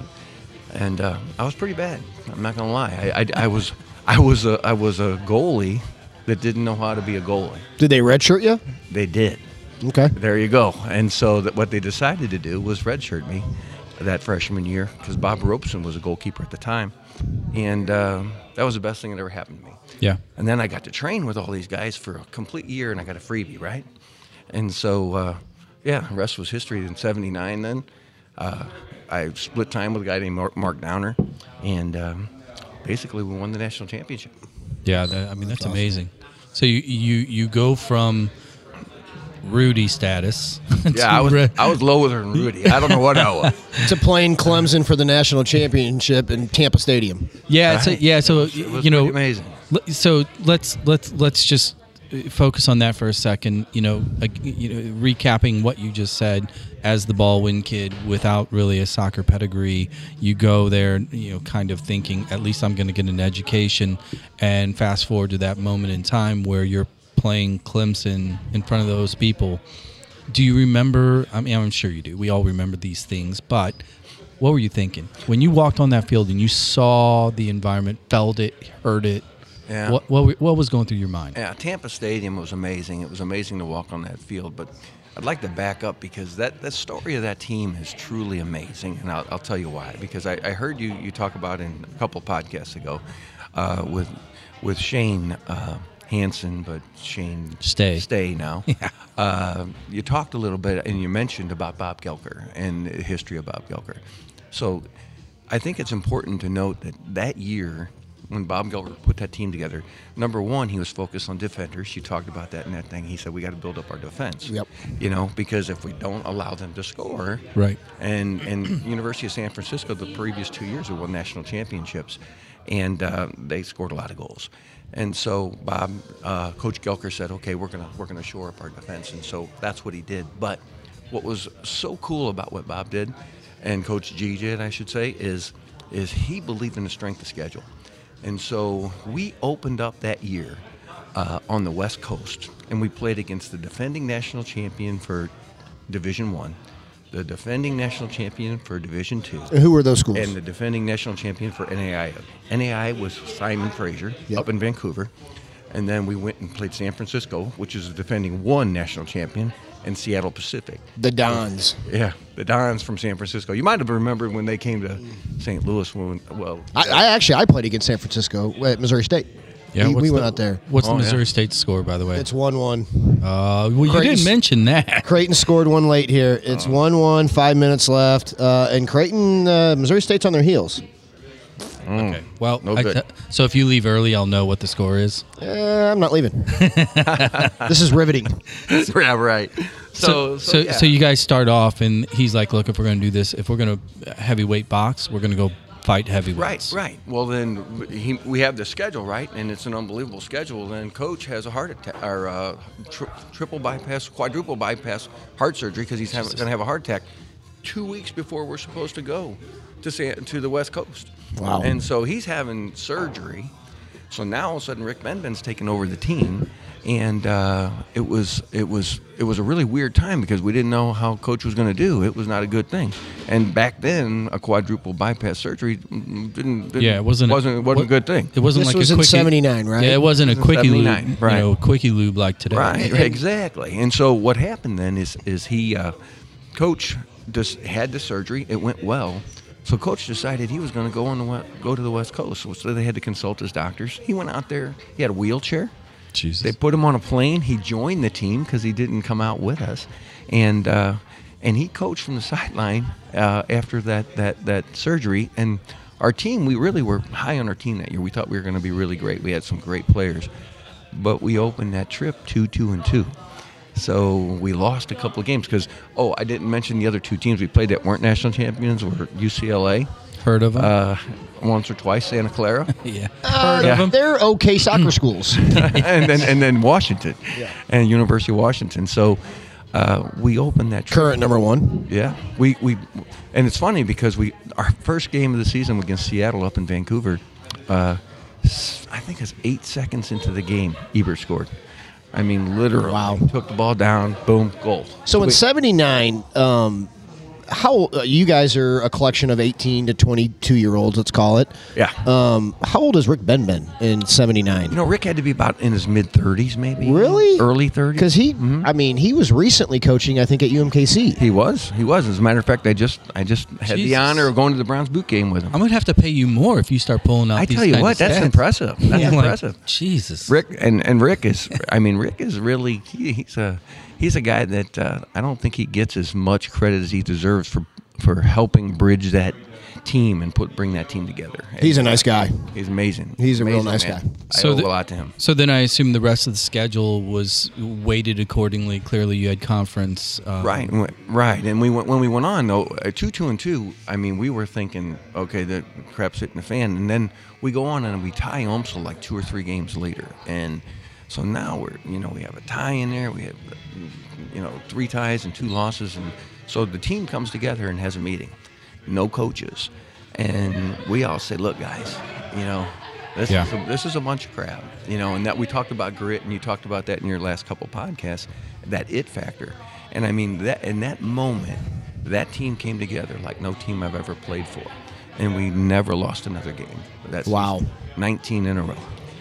[SPEAKER 4] and uh, I was pretty bad. I'm not gonna lie. I, I, I was I was a I was a goalie that didn't know how to be a goalie.
[SPEAKER 2] Did they redshirt you?
[SPEAKER 4] They did.
[SPEAKER 2] Okay.
[SPEAKER 4] There you go. And so that what they decided to do was redshirt me that freshman year because Bob Robeson was a goalkeeper at the time, and um, that was the best thing that ever happened to me.
[SPEAKER 1] yeah.
[SPEAKER 4] And then I got to train with all these guys for a complete year, and I got a freebie, right? And so, uh, yeah, the rest was history. In '79, then uh, I split time with a guy named Mark, Downer, and um, basically we won the national championship.
[SPEAKER 1] Yeah, that, I mean that's, amazing. So you, you you go from Rudy status.
[SPEAKER 4] Yeah, I was I was lower than Rudy. I don't know what I was.
[SPEAKER 2] to playing Clemson for the national championship in Tampa Stadium.
[SPEAKER 1] Yeah, so,
[SPEAKER 4] Right.
[SPEAKER 1] yeah. So
[SPEAKER 4] It was
[SPEAKER 1] you know,
[SPEAKER 4] amazing.
[SPEAKER 1] So let's let's let's just uh, focus on that for a second. You know, like, you know, recapping what you just said. As the Ballwin kid, without really a soccer pedigree, you go there, you know, kind of thinking, at least I'm going to get an education. And fast forward to that moment in time where you're playing Clemson in front of those people. Do you remember? I mean, I'm sure you do. We all remember these things, but what were you thinking when you walked on that field and you saw the environment, felt it, heard it?
[SPEAKER 4] Yeah.
[SPEAKER 1] What what, what was going through your mind?
[SPEAKER 4] Yeah, Tampa Stadium was amazing. It was amazing to walk on that field, but I'd like to back up because that the story of that team is truly amazing, and I'll, I'll tell you why. Because I, I heard you you talk about in a couple podcasts ago uh, with with Shane uh, Hansen, but Shane
[SPEAKER 1] Stay.
[SPEAKER 4] stay now. Uh, you talked a little bit, and you mentioned about Bob Guelker and the history of Bob Guelker. So I think it's important to note that that year, when Bob Guelker put that team together, number one, he was focused on defenders. You talked about that in that thing. He said we got to build up our defense.
[SPEAKER 2] Yep.
[SPEAKER 4] You know, because if we don't allow them to score,
[SPEAKER 1] Right.
[SPEAKER 4] and and University of San Francisco the previous two years have won national championships, and uh, they scored a lot of goals. And so Bob, uh, Coach Guelker said, "Okay, we're gonna we're gonna shore up our defense," and so that's what he did. But what was so cool about what Bob did, and Coach G did, I should say, is is he believed in the strength of schedule, and so we opened up that year uh, on the West Coast, and we played against the defending national champion for Division One, the defending national champion for Division Two,
[SPEAKER 2] And who were those schools?
[SPEAKER 4] and the defending national champion for NAI. NAI was Simon Fraser
[SPEAKER 2] Yep.
[SPEAKER 4] up in Vancouver, and then we went and played San Francisco, which is the defending one national champion, and Seattle Pacific.
[SPEAKER 2] the Dons.
[SPEAKER 4] Yeah, the Dons from San Francisco. You might have remembered when they came to St. Louis. When well,
[SPEAKER 2] I, I actually I played against San Francisco at Missouri State. We,
[SPEAKER 1] what's
[SPEAKER 2] we went
[SPEAKER 1] the-
[SPEAKER 2] out there.
[SPEAKER 1] What's
[SPEAKER 4] Oh,
[SPEAKER 1] the
[SPEAKER 4] yeah.
[SPEAKER 1] Missouri State score, by the way?
[SPEAKER 2] It's one one.
[SPEAKER 1] uh, well, you didn't mention that.
[SPEAKER 2] Creighton scored one late here. It's
[SPEAKER 4] Oh.
[SPEAKER 2] one one. Five minutes left, uh, and Creighton, uh, Missouri State's on their heels.
[SPEAKER 1] Okay. Well,
[SPEAKER 4] No
[SPEAKER 1] I
[SPEAKER 4] good.
[SPEAKER 1] so if you leave early, I'll know what the score is.
[SPEAKER 2] Uh, I'm not leaving. this is riveting.
[SPEAKER 4] yeah, right.
[SPEAKER 1] So, so,
[SPEAKER 4] yeah.
[SPEAKER 1] so you guys start off, and he's like, "Look, if we're going to do this, if we're going to heavyweight box, we're going to go fight heavyweights."
[SPEAKER 4] Right, right. Well, then he, we have the schedule, right? And it's an unbelievable schedule. Then coach has a heart attack, or uh, tri- triple bypass, quadruple bypass heart surgery because he's going to have a heart attack two weeks before we're supposed to go to San, to the West Coast.
[SPEAKER 2] Wow.
[SPEAKER 4] And so he's having surgery. So now all of a sudden Rick Benben's taken over the team, and uh, it was it was it was a really weird time because we didn't know how coach was going to do. It was not a good thing. And back then, a quadruple bypass surgery didn't, didn't
[SPEAKER 1] Yeah, it wasn't
[SPEAKER 4] wasn't wasn't a good thing.
[SPEAKER 1] It wasn't
[SPEAKER 2] This
[SPEAKER 1] like
[SPEAKER 2] was
[SPEAKER 1] a
[SPEAKER 2] in 79, right?
[SPEAKER 1] Yeah, it wasn't a
[SPEAKER 4] This was
[SPEAKER 1] quickie lube,
[SPEAKER 4] 79, right.
[SPEAKER 1] you know, quickie lube like today.
[SPEAKER 4] Right, exactly. And so what happened then is is he, uh, coach, just had the surgery. It went well. So coach decided he was going to go on the we- go to the West Coast. So, so they had to consult his doctors. He went out there. He had a wheelchair.
[SPEAKER 1] Jesus.
[SPEAKER 4] They put him on a plane. He joined the team because he didn't come out with us, and uh, and he coached from the sideline uh, after that that that surgery. And our team, we really were high on our team that year. We thought we were going to be really great. We had some great players, but we opened that trip two two and two. So we lost a couple of games because oh I didn't mention the other two teams we played that weren't national champions were UCLA
[SPEAKER 1] Heard of him?
[SPEAKER 4] uh, once or twice Santa Clara
[SPEAKER 1] yeah.
[SPEAKER 2] Uh,
[SPEAKER 4] Yeah.
[SPEAKER 2] They're okay soccer schools.
[SPEAKER 4] and then and then Washington yeah. and University of Washington. So uh, we opened that trip.
[SPEAKER 2] Current number one.
[SPEAKER 4] Yeah, we we and it's funny because we our first game of the season against Seattle up in Vancouver. Uh, s- I think it's eight seconds into the game, Ebert scored. I mean, literally,
[SPEAKER 2] Wow.
[SPEAKER 4] took the ball down, boom, goal.
[SPEAKER 2] So in '79, um, how uh, you guys are a collection of 18 to 22 year olds, let's call it.
[SPEAKER 4] Yeah.
[SPEAKER 2] Um, how old is Rick Benben in '79?
[SPEAKER 4] you know, Rick had to be about in his mid thirties, maybe.
[SPEAKER 2] Really?
[SPEAKER 4] Early thirties.
[SPEAKER 2] Because he, I mean, he was recently coaching, I think, at UMKC.
[SPEAKER 4] he was, he was. As a matter of fact, I just, I just had the honor of going to the Bronze Boot game with him.
[SPEAKER 1] I'm gonna have to pay you more if you start pulling out.
[SPEAKER 4] I
[SPEAKER 1] these
[SPEAKER 4] tell you
[SPEAKER 1] kind
[SPEAKER 4] what, that's
[SPEAKER 1] stats.
[SPEAKER 4] impressive. That's
[SPEAKER 1] I'm like,
[SPEAKER 4] impressive.
[SPEAKER 1] Jesus,
[SPEAKER 4] Rick and, and Rick is I mean Rick is really he, he's a he's a guy that uh, I don't think he gets as much credit as he deserves for for helping bridge that team and put bring that team together.
[SPEAKER 2] He's a nice guy.
[SPEAKER 4] He's amazing.
[SPEAKER 2] He's a real nice
[SPEAKER 4] man.
[SPEAKER 2] guy.
[SPEAKER 4] I
[SPEAKER 1] So
[SPEAKER 4] owe
[SPEAKER 1] the-
[SPEAKER 4] a lot to him.
[SPEAKER 1] So then I assume the rest of the schedule was weighted accordingly. Clearly, you had conference. Um,
[SPEAKER 4] Right, right. And we went when we went on though, uh, two, two, and two. I mean, we were thinking, okay, the crap's hitting the fan, and then we go on and we tie UMSL like two or three games later, and so now we're, you know, we have a tie in there. We have, you know, three ties and two losses, and so the team comes together and has a meeting, no coaches, and we all say, look, guys, you know. This,
[SPEAKER 1] Yeah.
[SPEAKER 4] is a, this is a bunch of crap, you know, and that we talked about grit, and you talked about that in your last couple podcasts, that it factor, and I mean that in that moment, that team came together like no team I've ever played for, and we never lost another game. That's
[SPEAKER 2] Wow.
[SPEAKER 4] 19 in a row,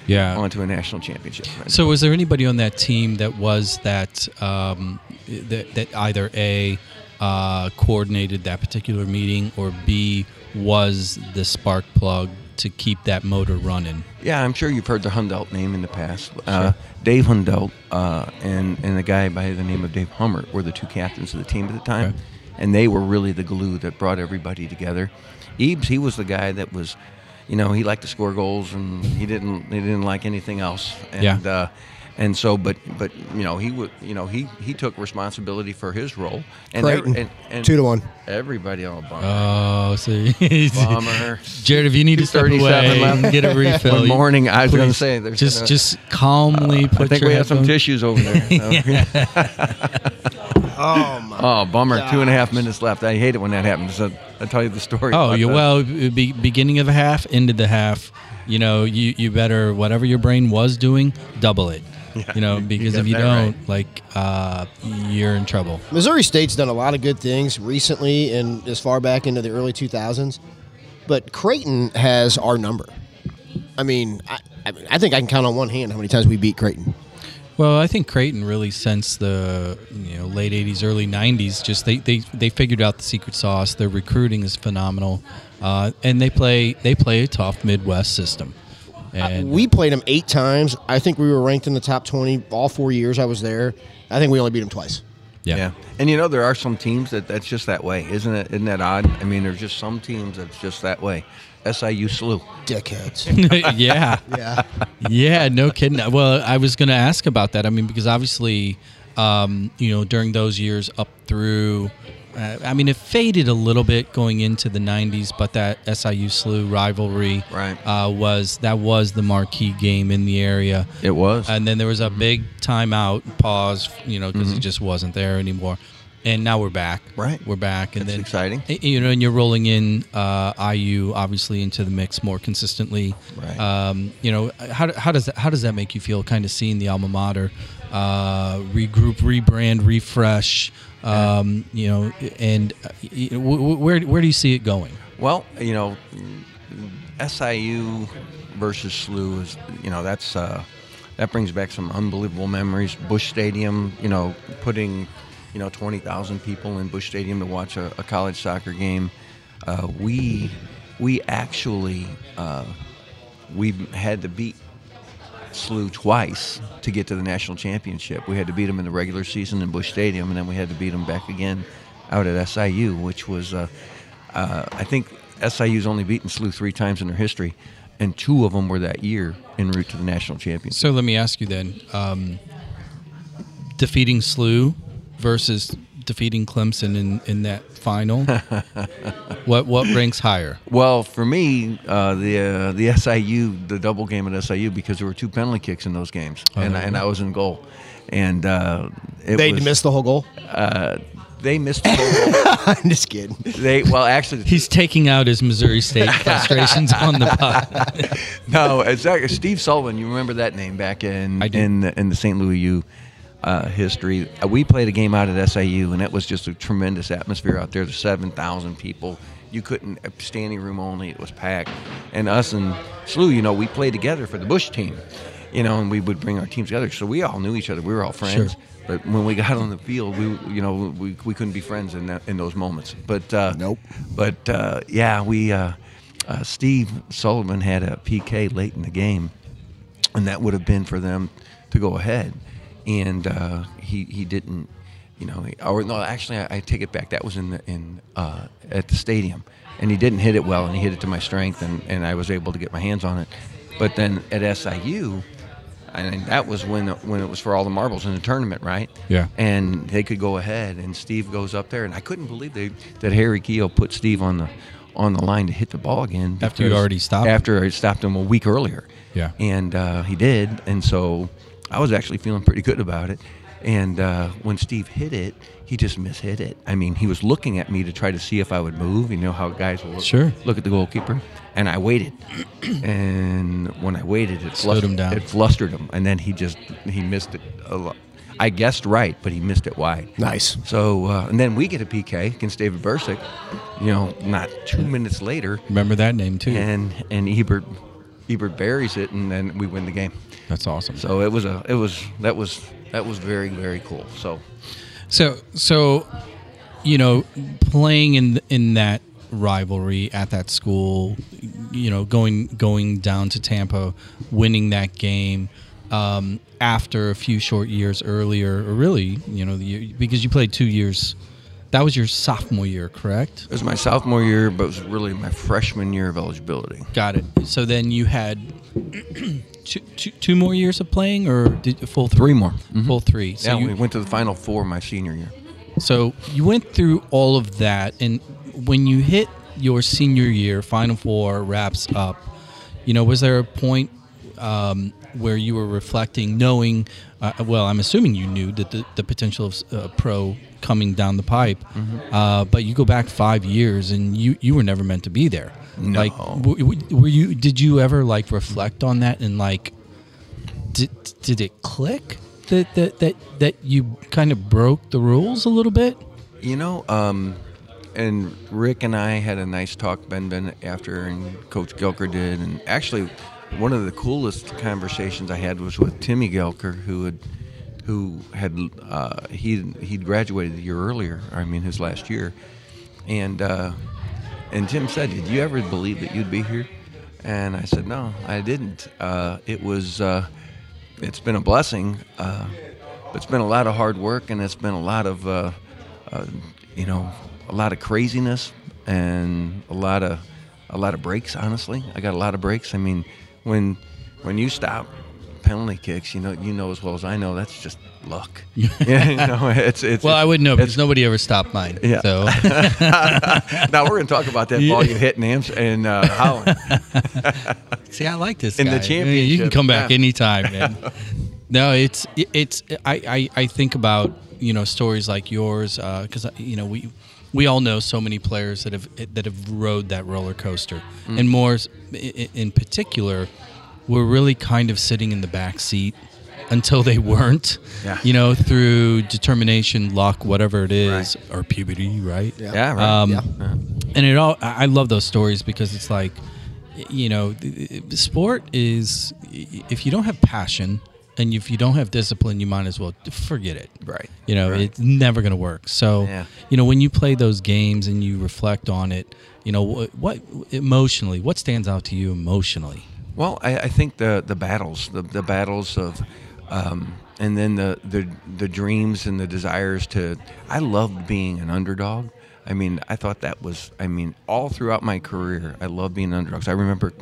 [SPEAKER 1] Yeah.
[SPEAKER 4] onto a national championship.
[SPEAKER 1] So was there anybody on that team that was that um, that, that either a uh, coordinated that particular meeting or b was the spark plug to keep that motor running?
[SPEAKER 4] Yeah, I'm sure you've heard the Hundelt name in the past. Uh, Dave Hundelt uh, and and a guy by the name of Dave Hummer were the two captains of the team at the time,
[SPEAKER 1] Okay.
[SPEAKER 4] and they were really the glue that brought everybody together. Ebbs, he was the guy that was, you know, he liked to score goals and he didn't he didn't like anything else. And,
[SPEAKER 1] Yeah.
[SPEAKER 4] Uh, and so, but but you know he would you know he he took responsibility for his role. And
[SPEAKER 2] Creighton,
[SPEAKER 4] and, and
[SPEAKER 2] two to one.
[SPEAKER 4] Everybody on a bummer.
[SPEAKER 1] Oh, see,
[SPEAKER 4] bummer.
[SPEAKER 1] Jared, if you need to step
[SPEAKER 4] 237
[SPEAKER 1] away
[SPEAKER 4] left.
[SPEAKER 1] and get a refill,
[SPEAKER 4] One morning, I was going to say, there's
[SPEAKER 1] just
[SPEAKER 4] gonna-
[SPEAKER 1] just calmly uh, put
[SPEAKER 4] I think
[SPEAKER 1] your
[SPEAKER 4] we have some
[SPEAKER 1] headphones-
[SPEAKER 4] tissues over there.
[SPEAKER 2] Oh my!
[SPEAKER 4] oh, bummer. Two and a half minutes left. I hate it when that happens. So I'll tell you the story.
[SPEAKER 1] Oh,
[SPEAKER 4] about
[SPEAKER 1] you
[SPEAKER 4] that.
[SPEAKER 1] well, be, beginning of a half, end of the half. You know, you you better whatever your brain was doing, double it. You know,
[SPEAKER 4] you- you
[SPEAKER 1] because if you don't,
[SPEAKER 4] right.
[SPEAKER 1] like, uh, you're in trouble.
[SPEAKER 2] Missouri State's done a lot of good things recently and as far back into the early 2000s, but Creighton has our number. I mean, I, I, mean, I think I can count on one hand how many times we beat Creighton.
[SPEAKER 1] Well, I think Creighton really since the you know late '80s, early '90s, just they, they, they figured out the secret sauce. Their recruiting is phenomenal, uh, and they play they play a tough Midwest system. And
[SPEAKER 2] we played them eight times. I think we were ranked in the top 20 all four years I was there. I think we only beat them twice.
[SPEAKER 1] yeah.
[SPEAKER 4] Yeah. And you know, there are some teams that that's just that way, isn't it? Isn't that odd? I mean, there's just some teams that's just that way. SIU slew.
[SPEAKER 2] Dickheads.
[SPEAKER 1] yeah,
[SPEAKER 2] yeah.
[SPEAKER 1] yeah, no kidding. Well, I was going to ask about that. I mean, because obviously, um, you know, during those years up through, uh, I mean, it faded a little bit going into the '90s, but that SIU SLU rivalry,
[SPEAKER 4] Right.
[SPEAKER 1] uh, was that was the marquee game in the area.
[SPEAKER 4] It was.
[SPEAKER 1] And then there was a big timeout, pause, you know, because it just wasn't there anymore. And now we're back.
[SPEAKER 4] Right.
[SPEAKER 1] We're back, and
[SPEAKER 4] That's
[SPEAKER 1] then
[SPEAKER 4] exciting.
[SPEAKER 1] You know, and you're rolling in uh, IU obviously into the mix more consistently.
[SPEAKER 4] Right.
[SPEAKER 1] Um, you know, how, how does that how does that make you feel? Kind of seeing the alma mater uh, regroup, rebrand, refresh. Um, you know, and uh, y- y- wh- wh- where where do you see it going?
[SPEAKER 4] Well, you know, SIU versus SLU is, you know, that's uh, that brings back some unbelievable memories. Busch Stadium, you know, putting, you know, twenty thousand people in Busch Stadium to watch a, a college soccer game. Uh, we we actually uh, we had to beat SLU twice to get to the national championship. We had to beat them in the regular season in Busch Stadium, and then we had to beat them back again out at SIU, which was, uh, uh, I think SIU's only beaten SLU three times in their history, and two of them were that year en route to the national championship.
[SPEAKER 1] So let me ask you then: um, defeating SLU versus defeating Clemson in, in that final. what what ranks higher?
[SPEAKER 4] Well, for me, uh, the uh, the SIU, the double game at SIU, because there were two penalty kicks in those games, and, I, and I was in goal, and uh, it
[SPEAKER 2] They
[SPEAKER 4] was,
[SPEAKER 2] missed the whole goal.
[SPEAKER 4] Uh, they missed the whole goal.
[SPEAKER 2] I'm just kidding.
[SPEAKER 4] They well, actually,
[SPEAKER 1] He's taking out his Missouri State frustrations on the pod.
[SPEAKER 4] no, exactly. Steve Sullivan, you remember that name back in
[SPEAKER 1] I
[SPEAKER 4] in the, in the St. Louis U uh, history. We played a game out at SAU, and it was just a tremendous atmosphere out there. There's seven thousand people. You couldn't uh, standing room only. It was packed. And us and SLU, you know, we played together for the Busch team. You know, and we would bring our teams together, so we all knew each other. We were all friends.
[SPEAKER 1] Sure.
[SPEAKER 4] But when we got on the field, we you know we, we couldn't be friends in that, in those moments. But uh,
[SPEAKER 2] Nope.
[SPEAKER 4] But uh, yeah, we uh, uh, Steve Sullivan had a PK late in the game, and that would have been for them to go ahead, and uh, he he didn't you know, or no, actually, I, I take it back. That was in the, in uh, at the stadium, and he didn't hit it well, and he hit it to my strength, and, and I was able to get my hands on it. But then at SIU, I mean, that was when when it was for all the marbles in the tournament, right?
[SPEAKER 1] Yeah.
[SPEAKER 4] And they could go ahead, and Steve goes up there, and I couldn't believe they, that Harry Keough put Steve on the on the line to hit the ball again
[SPEAKER 1] After you already stopped him.
[SPEAKER 4] After I stopped him a week earlier.
[SPEAKER 1] Yeah.
[SPEAKER 4] And uh, he did, and so I was actually feeling pretty good about it. And uh, when Steve hit it, he just mishit it. I mean, he was looking at me to try to see if I would move. You know how guys will look,
[SPEAKER 1] Sure.
[SPEAKER 4] look at the goalkeeper, and I waited. and when I waited, it
[SPEAKER 1] Slowed
[SPEAKER 4] flustered
[SPEAKER 1] him down.
[SPEAKER 4] It flustered him, and then he just he missed it. A lot. I guessed right, but he missed it wide.
[SPEAKER 2] Nice.
[SPEAKER 4] So uh, and then we get a PK against David Bursick. You know, not two minutes later,
[SPEAKER 1] Remember that name too.
[SPEAKER 4] and and Ebert Ebert buries it, and then we win the game.
[SPEAKER 1] That's awesome.
[SPEAKER 4] So it was a it was that was that was very very cool. So
[SPEAKER 1] So, so, you know, playing in in that rivalry at that school, you know, going going down to Tampa, winning that game um, after a few short years earlier, or really, you know, the, year- because you played two years. That was your sophomore year, correct?
[SPEAKER 4] it was my sophomore year, but it was really my freshman year of eligibility.
[SPEAKER 1] Got it. So then you had two, two, two more years of playing, or did full three?
[SPEAKER 4] Three more. Mhm.
[SPEAKER 1] Full three. So
[SPEAKER 4] yeah,
[SPEAKER 1] you,
[SPEAKER 4] we went to the final four my senior year.
[SPEAKER 1] So you went through all of that, and when you hit your senior year, Final Four wraps up. You know, was there a point um, where you were reflecting, knowing? Uh, well, I'm assuming you knew that the, the potential of uh, pro coming down the pipe, uh, but you go back five years, and you you were never meant to be there.
[SPEAKER 4] No.
[SPEAKER 1] Like, w- w- were you? Did you ever like reflect on that and like? Did, did it click that, that that that you kind of broke the rules a little bit?
[SPEAKER 4] You know, um, and Rick and I had a nice talk, Ben Ben, after, and Coach Guelker did. And actually, one of the coolest conversations I had was with Timmy Guelker, who had, who had, uh, he he'd graduated a year earlier. I mean, his last year, and uh, and Tim said, "Did you ever believe that you'd be here?" And I said, "No, I didn't. Uh, it was, uh, it's been a blessing." Uh, but it's been a lot of hard work and it's been a lot of uh, you know a lot of craziness and a lot of a lot of breaks honestly i got a lot of breaks i mean when when you stop penalty kicks you know you know as well as i know that's just luck yeah you know it's it's
[SPEAKER 1] Well, I wouldn't know because nobody ever stopped mine.
[SPEAKER 4] Yeah.
[SPEAKER 1] So
[SPEAKER 4] now we're going to talk about that ball you hit in Ams and uh, Holland.
[SPEAKER 1] see, I like this
[SPEAKER 4] In the
[SPEAKER 1] guy. You can come back
[SPEAKER 4] yeah.
[SPEAKER 1] anytime, man. no, it's it's I, I I think about you know stories like yours because you know we we all know so many players that have that have rode that roller coaster,
[SPEAKER 4] Mm.
[SPEAKER 1] and more in particular, were really kind of sitting in the back seat until they weren't.
[SPEAKER 4] Yeah.
[SPEAKER 1] You know, through determination, luck, whatever it is, or puberty, right?
[SPEAKER 4] Yeah, right.
[SPEAKER 1] Um,
[SPEAKER 2] Yeah.
[SPEAKER 1] and it all I I love those stories because it's like you know the- the sport is if you don't have passion and if you don't have discipline you might as well forget it
[SPEAKER 4] Right.
[SPEAKER 1] you know
[SPEAKER 4] Right.
[SPEAKER 1] it's never going to work so
[SPEAKER 4] Yeah.
[SPEAKER 1] you know when you play those games and you reflect on it you know what, what emotionally what stands out to you emotionally
[SPEAKER 4] Well, I, I think the the battles, the, the battles of, um, and then the, the the dreams and the desires to. I loved being an underdog. I mean, I thought that was. I mean, all throughout my career, I loved being underdogs. I remember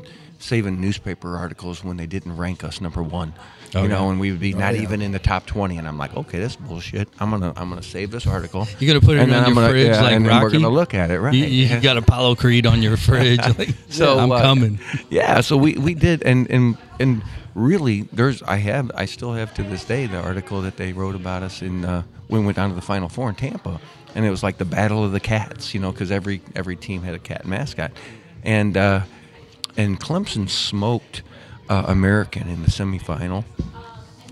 [SPEAKER 4] saving newspaper articles when they didn't rank us number one.
[SPEAKER 1] Oh,
[SPEAKER 4] you know,
[SPEAKER 1] yeah.
[SPEAKER 4] and we would be not
[SPEAKER 2] yeah.
[SPEAKER 4] even in the top twenty, and I'm like, okay, that's bullshit. I'm gonna I'm gonna save this article.
[SPEAKER 1] You're gonna put it
[SPEAKER 4] and then
[SPEAKER 1] on your
[SPEAKER 4] gonna-
[SPEAKER 1] fridge
[SPEAKER 4] yeah,
[SPEAKER 1] like
[SPEAKER 4] and then we're gonna look at it, right?
[SPEAKER 1] you, you got Apollo Creed on your fridge like,
[SPEAKER 4] So
[SPEAKER 1] I'm
[SPEAKER 4] uh,
[SPEAKER 1] coming
[SPEAKER 4] Yeah, so we, we did, and and and really, there's I have I still have to this day the article that they wrote about us in uh, when we went down to the Final Four in Tampa, and it was like the battle of the cats, you know, because every every team had a cat mascot, and uh, and Clemson smoked uh, American in the semifinal.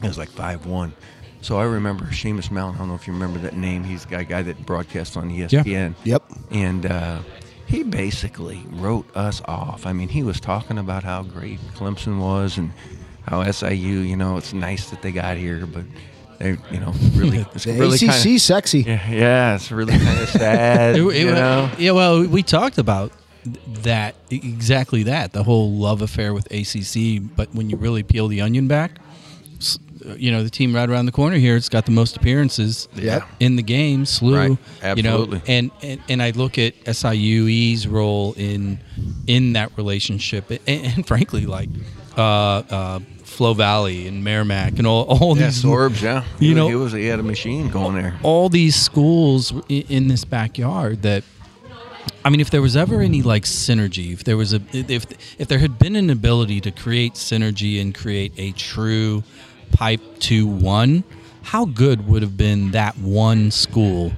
[SPEAKER 4] It was like five one. So I remember Seamus Malin. I don't know if you remember that name. He's the guy, guy that broadcasts on ESPN.
[SPEAKER 2] Yep.
[SPEAKER 4] And uh, he basically wrote us off. I mean, he was talking about how great Clemson was and how SIU. You know, it's nice that they got here, but they, you know, really, it's
[SPEAKER 2] The
[SPEAKER 4] really
[SPEAKER 2] ACC
[SPEAKER 4] kinda,
[SPEAKER 2] sexy.
[SPEAKER 4] yeah, yeah, it's really kind of sad.
[SPEAKER 1] It- it-
[SPEAKER 4] you know,
[SPEAKER 1] Yeah, well, we talked about th- that exactly that the whole love affair with ACC. But when you really peel the onion back, you know the team right around the corner here. It's got the most appearances in the game. SLU,
[SPEAKER 4] Right.
[SPEAKER 1] you know, and, and and I look at SIUE's role in in that relationship, and, and frankly, like uh, uh, Flo Valley and Merrimack and all all
[SPEAKER 4] Yeah,
[SPEAKER 1] these
[SPEAKER 4] Sorbs, yeah.
[SPEAKER 1] You
[SPEAKER 4] he,
[SPEAKER 1] know-
[SPEAKER 4] he was he had a machine going there.
[SPEAKER 1] all these schools in, in this backyard that I mean if there was ever any like synergy if there was a if if there had been an ability to create synergy and create a true pipe to one how good would have been that one school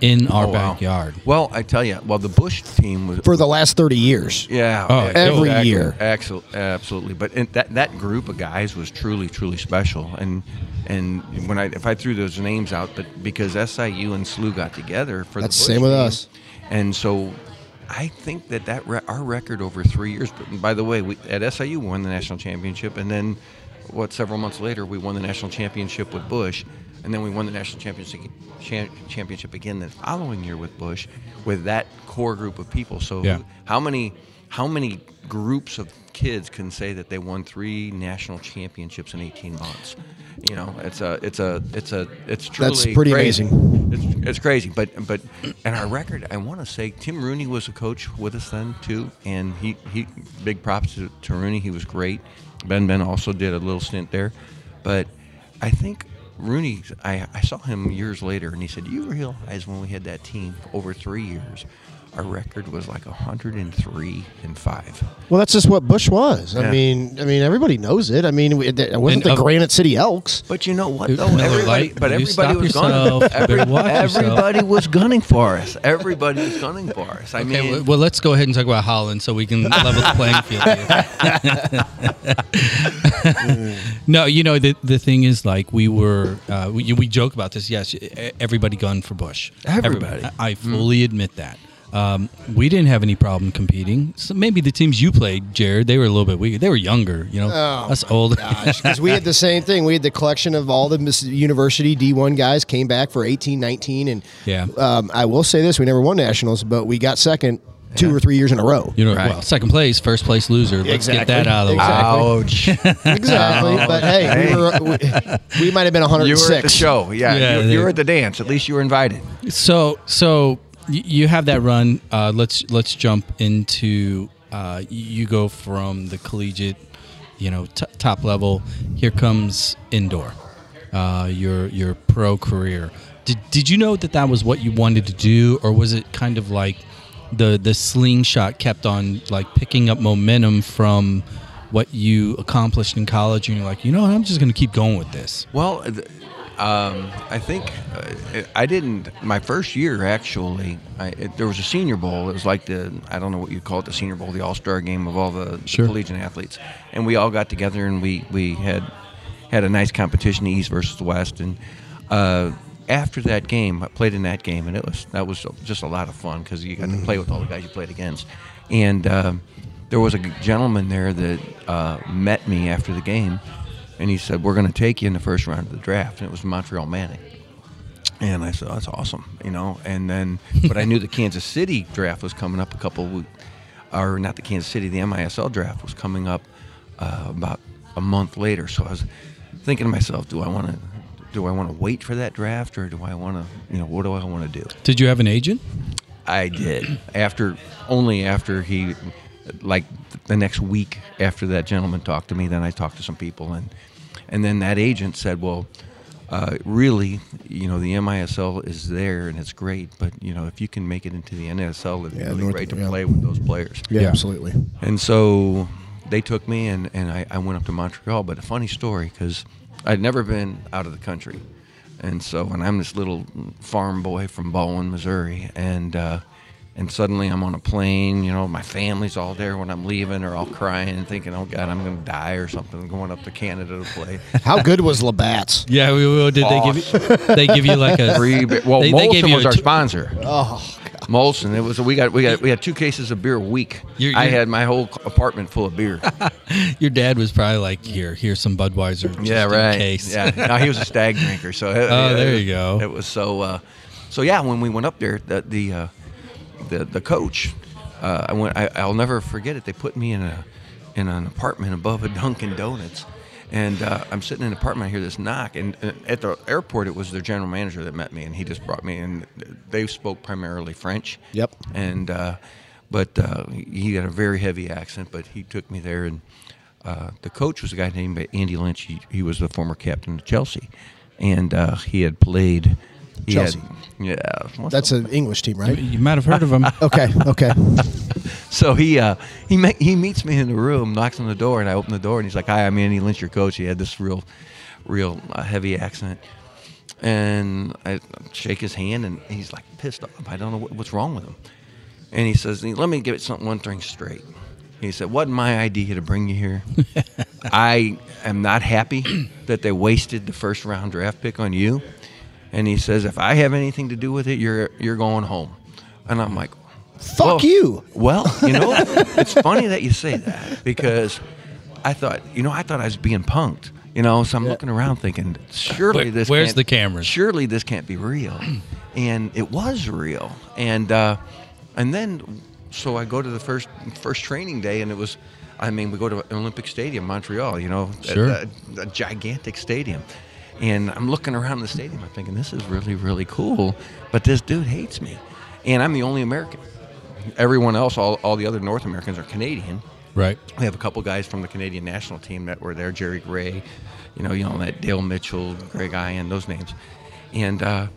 [SPEAKER 1] in oh, our
[SPEAKER 4] Oh, wow.
[SPEAKER 1] backyard
[SPEAKER 4] Well, I tell you, well, the Busch team was
[SPEAKER 2] For the last 30 years.
[SPEAKER 4] Yeah,
[SPEAKER 1] Oh,
[SPEAKER 2] every
[SPEAKER 4] exactly.
[SPEAKER 2] year.
[SPEAKER 4] Axel- absolutely. But in that that group of guys was truly, truly special. And and when I if I threw those names out, but because SIU and SLU got together for
[SPEAKER 2] That's
[SPEAKER 4] the
[SPEAKER 2] the same
[SPEAKER 4] Busch
[SPEAKER 2] with
[SPEAKER 4] team,
[SPEAKER 2] us.
[SPEAKER 4] and so. I think that that re- our record over three years. By the way, we, at SIU won the national championship, and then what? Several months later, we won the national championship with Busch, and then we won the national championship championship again the following year with Busch, with that core group of people. So
[SPEAKER 1] Yeah.
[SPEAKER 4] how many how many groups of kids can say that they won three national championships in 18 months? You know, it's a it's a it's a it's truly
[SPEAKER 2] That's pretty
[SPEAKER 4] crazy.
[SPEAKER 2] amazing.
[SPEAKER 4] It's, it's crazy, but but and our record, I want to say Tim Rooney was a coach with us then too, and he he big props to, to Rooney. He was great. Ben Ben also did a little stint there, but I think Rooney, I, I saw him years later, and he said, "You realize when we had that team over three years, our record was like 103 and five.
[SPEAKER 2] Well, that's just what Busch was. I
[SPEAKER 4] Yeah.
[SPEAKER 2] mean, I mean, everybody knows it. I mean, it it wasn't
[SPEAKER 1] And
[SPEAKER 2] the
[SPEAKER 1] of-
[SPEAKER 2] Granite City Elks.
[SPEAKER 4] But you know what
[SPEAKER 1] Ooh,
[SPEAKER 4] though?
[SPEAKER 1] Miller
[SPEAKER 4] Everybody,
[SPEAKER 1] Lite,
[SPEAKER 4] but everybody was
[SPEAKER 1] yourself.
[SPEAKER 4] gunning. Every,
[SPEAKER 1] better watch yourself.
[SPEAKER 4] everybody was gunning for us. Everybody was gunning for us. I
[SPEAKER 1] okay
[SPEAKER 4] mean,
[SPEAKER 1] well, well let's go ahead and talk about Holland so we can level the playing field here. no you know the the thing is like we were uh, we, we joke about this yes everybody gunned for Busch
[SPEAKER 4] Everybody.
[SPEAKER 1] I, I fully admit that um, we didn't have any problem competing. So maybe the teams you played, Jared, they were a little bit weaker. They were younger, you know.
[SPEAKER 2] Oh,
[SPEAKER 1] us older.
[SPEAKER 2] because we had the same thing. We had the collection of all the University D1 guys came back for 18, 19. And
[SPEAKER 1] Yeah.
[SPEAKER 2] um, I will say this we never won nationals, but we got second two or three years in a row.
[SPEAKER 1] You know,
[SPEAKER 4] Right.
[SPEAKER 1] well, second place, first place loser. Let's get that out of the way.
[SPEAKER 2] Exactly.
[SPEAKER 4] ouch!
[SPEAKER 2] Exactly. but hey, we, were, we, we might have been 106.
[SPEAKER 4] you were at the show, yeah.
[SPEAKER 1] Yeah,
[SPEAKER 4] you, you were at the dance. At least you were invited.
[SPEAKER 1] So so y- you have that run. Uh, let's let's jump into. Uh, you go from the collegiate, you know, t- top level. Here comes indoor. Uh, your your pro career. Did did you know that that was what you wanted to do, or was it kind of like the the slingshot kept on like picking up momentum from what you accomplished in college, and you're like, you know, what, I'm just going to keep going with this.
[SPEAKER 4] Well, um, I think uh, I didn't. My first year, actually, I, it, there was a Senior Bowl. It was like the I don't know what you call it, the Senior Bowl, the All Star game of all the, the collegiate athletes, and we all got together and we we had had a nice competition, the East versus the West, and. Uh, after that game, I played in that game, and it was that was just a lot of fun because you got to play with all the guys you played against. And um, there was a gentleman there that uh, met me after the game, and he said, "We're going to take you in the first round of the draft." And it was Montreal Manic. And I said, "That's awesome," you know. And then, but I knew the Kansas City draft was coming up a couple, or not the Kansas City, the MISL draft was coming up uh, about a month later. So I was thinking to myself, "Do I want to?" Do I want to wait for that draft, or do I want to, you know, what do I want to do?
[SPEAKER 1] Did you have an agent?
[SPEAKER 4] I did after only after he like the next week after that gentleman talked to me then I talked to some people and and then that agent said well uh, really you know the MISL is there and it's great but you know if you can make it into the NSL it'd be
[SPEAKER 2] Yeah,
[SPEAKER 4] really
[SPEAKER 2] North-
[SPEAKER 4] great to
[SPEAKER 2] yeah.
[SPEAKER 4] play with those players
[SPEAKER 2] Yeah,
[SPEAKER 1] Yeah.
[SPEAKER 2] absolutely.
[SPEAKER 4] and so they took me and, and I, I went up to Montreal. But a funny story because I'd never been out of the country. And so, and I'm this little farm boy from Ballwin, Missouri. And, uh, and suddenly I'm on a plane, you know, my family's all there when I'm leaving. They're all crying and thinking, oh, God, I'm going to die or something, going up to Canada to play.
[SPEAKER 2] How good was Labatt's?
[SPEAKER 1] Yeah, we, we did. They give you, they give you like a
[SPEAKER 4] Three, bi- well,
[SPEAKER 1] They- they gave
[SPEAKER 4] Molson
[SPEAKER 1] you
[SPEAKER 4] was our
[SPEAKER 1] two-
[SPEAKER 4] sponsor.
[SPEAKER 2] Oh,
[SPEAKER 4] Molson. It was we got we got we had two cases of beer a week.
[SPEAKER 1] You're-
[SPEAKER 4] I
[SPEAKER 1] you're-
[SPEAKER 4] had my whole apartment full of beer.
[SPEAKER 1] Your dad was probably like, "Here, here's some Budweiser." Just
[SPEAKER 4] yeah,
[SPEAKER 1] in
[SPEAKER 4] right.
[SPEAKER 1] case.
[SPEAKER 4] Yeah, no, he was a stag drinker. So
[SPEAKER 1] Oh,
[SPEAKER 4] it-
[SPEAKER 1] there you go.
[SPEAKER 4] It was so. Uh, so yeah, when we went up there, the the uh, the, the coach, uh, I went. I, I'll never forget it. They put me in a in an apartment above a Dunkin' Donuts, And uh, I'm sitting in an apartment. I hear this knock, and uh, at the airport, it was their general manager that met me, and he just brought me. And they spoke primarily French.
[SPEAKER 2] Yep.
[SPEAKER 4] And uh, but uh, he had a very heavy accent, but he took me there, and uh, the coach was a guy named Andy Lynch. He, he was the former captain of Chelsea, and uh, he had played. He
[SPEAKER 2] Chelsea.
[SPEAKER 4] Had, yeah, what's
[SPEAKER 2] That's an English team, right?
[SPEAKER 1] You might have heard of him.
[SPEAKER 2] Okay, okay.
[SPEAKER 4] So he uh, he ma- he meets me in the room, knocks on the door, and I open the door, and he's like, "Hi, I'm Andy Lynch, your coach." He had this real, real uh, heavy accent, and I shake his hand, and he's like pissed off. I don't know what, what's wrong with him, and he says, "Let me get something one thing straight." He said, "Wasn't my idea to bring you here. I am not happy that they wasted the first round draft pick on you." And he says, "If I have anything to do with it, you're you're going home." And I'm like,
[SPEAKER 2] Fuck
[SPEAKER 4] well,
[SPEAKER 2] you.
[SPEAKER 4] Well, you know, it's funny that you say that because I thought, you know, I thought I was being punked. You know, so I'm looking around thinking, surely
[SPEAKER 1] Where-
[SPEAKER 4] this.
[SPEAKER 1] where's
[SPEAKER 4] can't-
[SPEAKER 1] the cameras?
[SPEAKER 4] Surely this can't be real, and it was real. And uh, and then, so I go to the first first training day, and it was, I mean, we go to Olympic Stadium, Montreal. You know, a-
[SPEAKER 1] Sure.
[SPEAKER 4] a, a gigantic stadium. And I'm looking around the stadium. I'm thinking, this is really, really cool. But this dude hates me. And I'm the only American everyone else, all, all the other North Americans are Canadian.
[SPEAKER 1] Right.
[SPEAKER 4] We have a couple guys from the Canadian national team that were there, Jerry Gray, you know, you know that Dale Mitchell, Greg Ion, those names, and uh,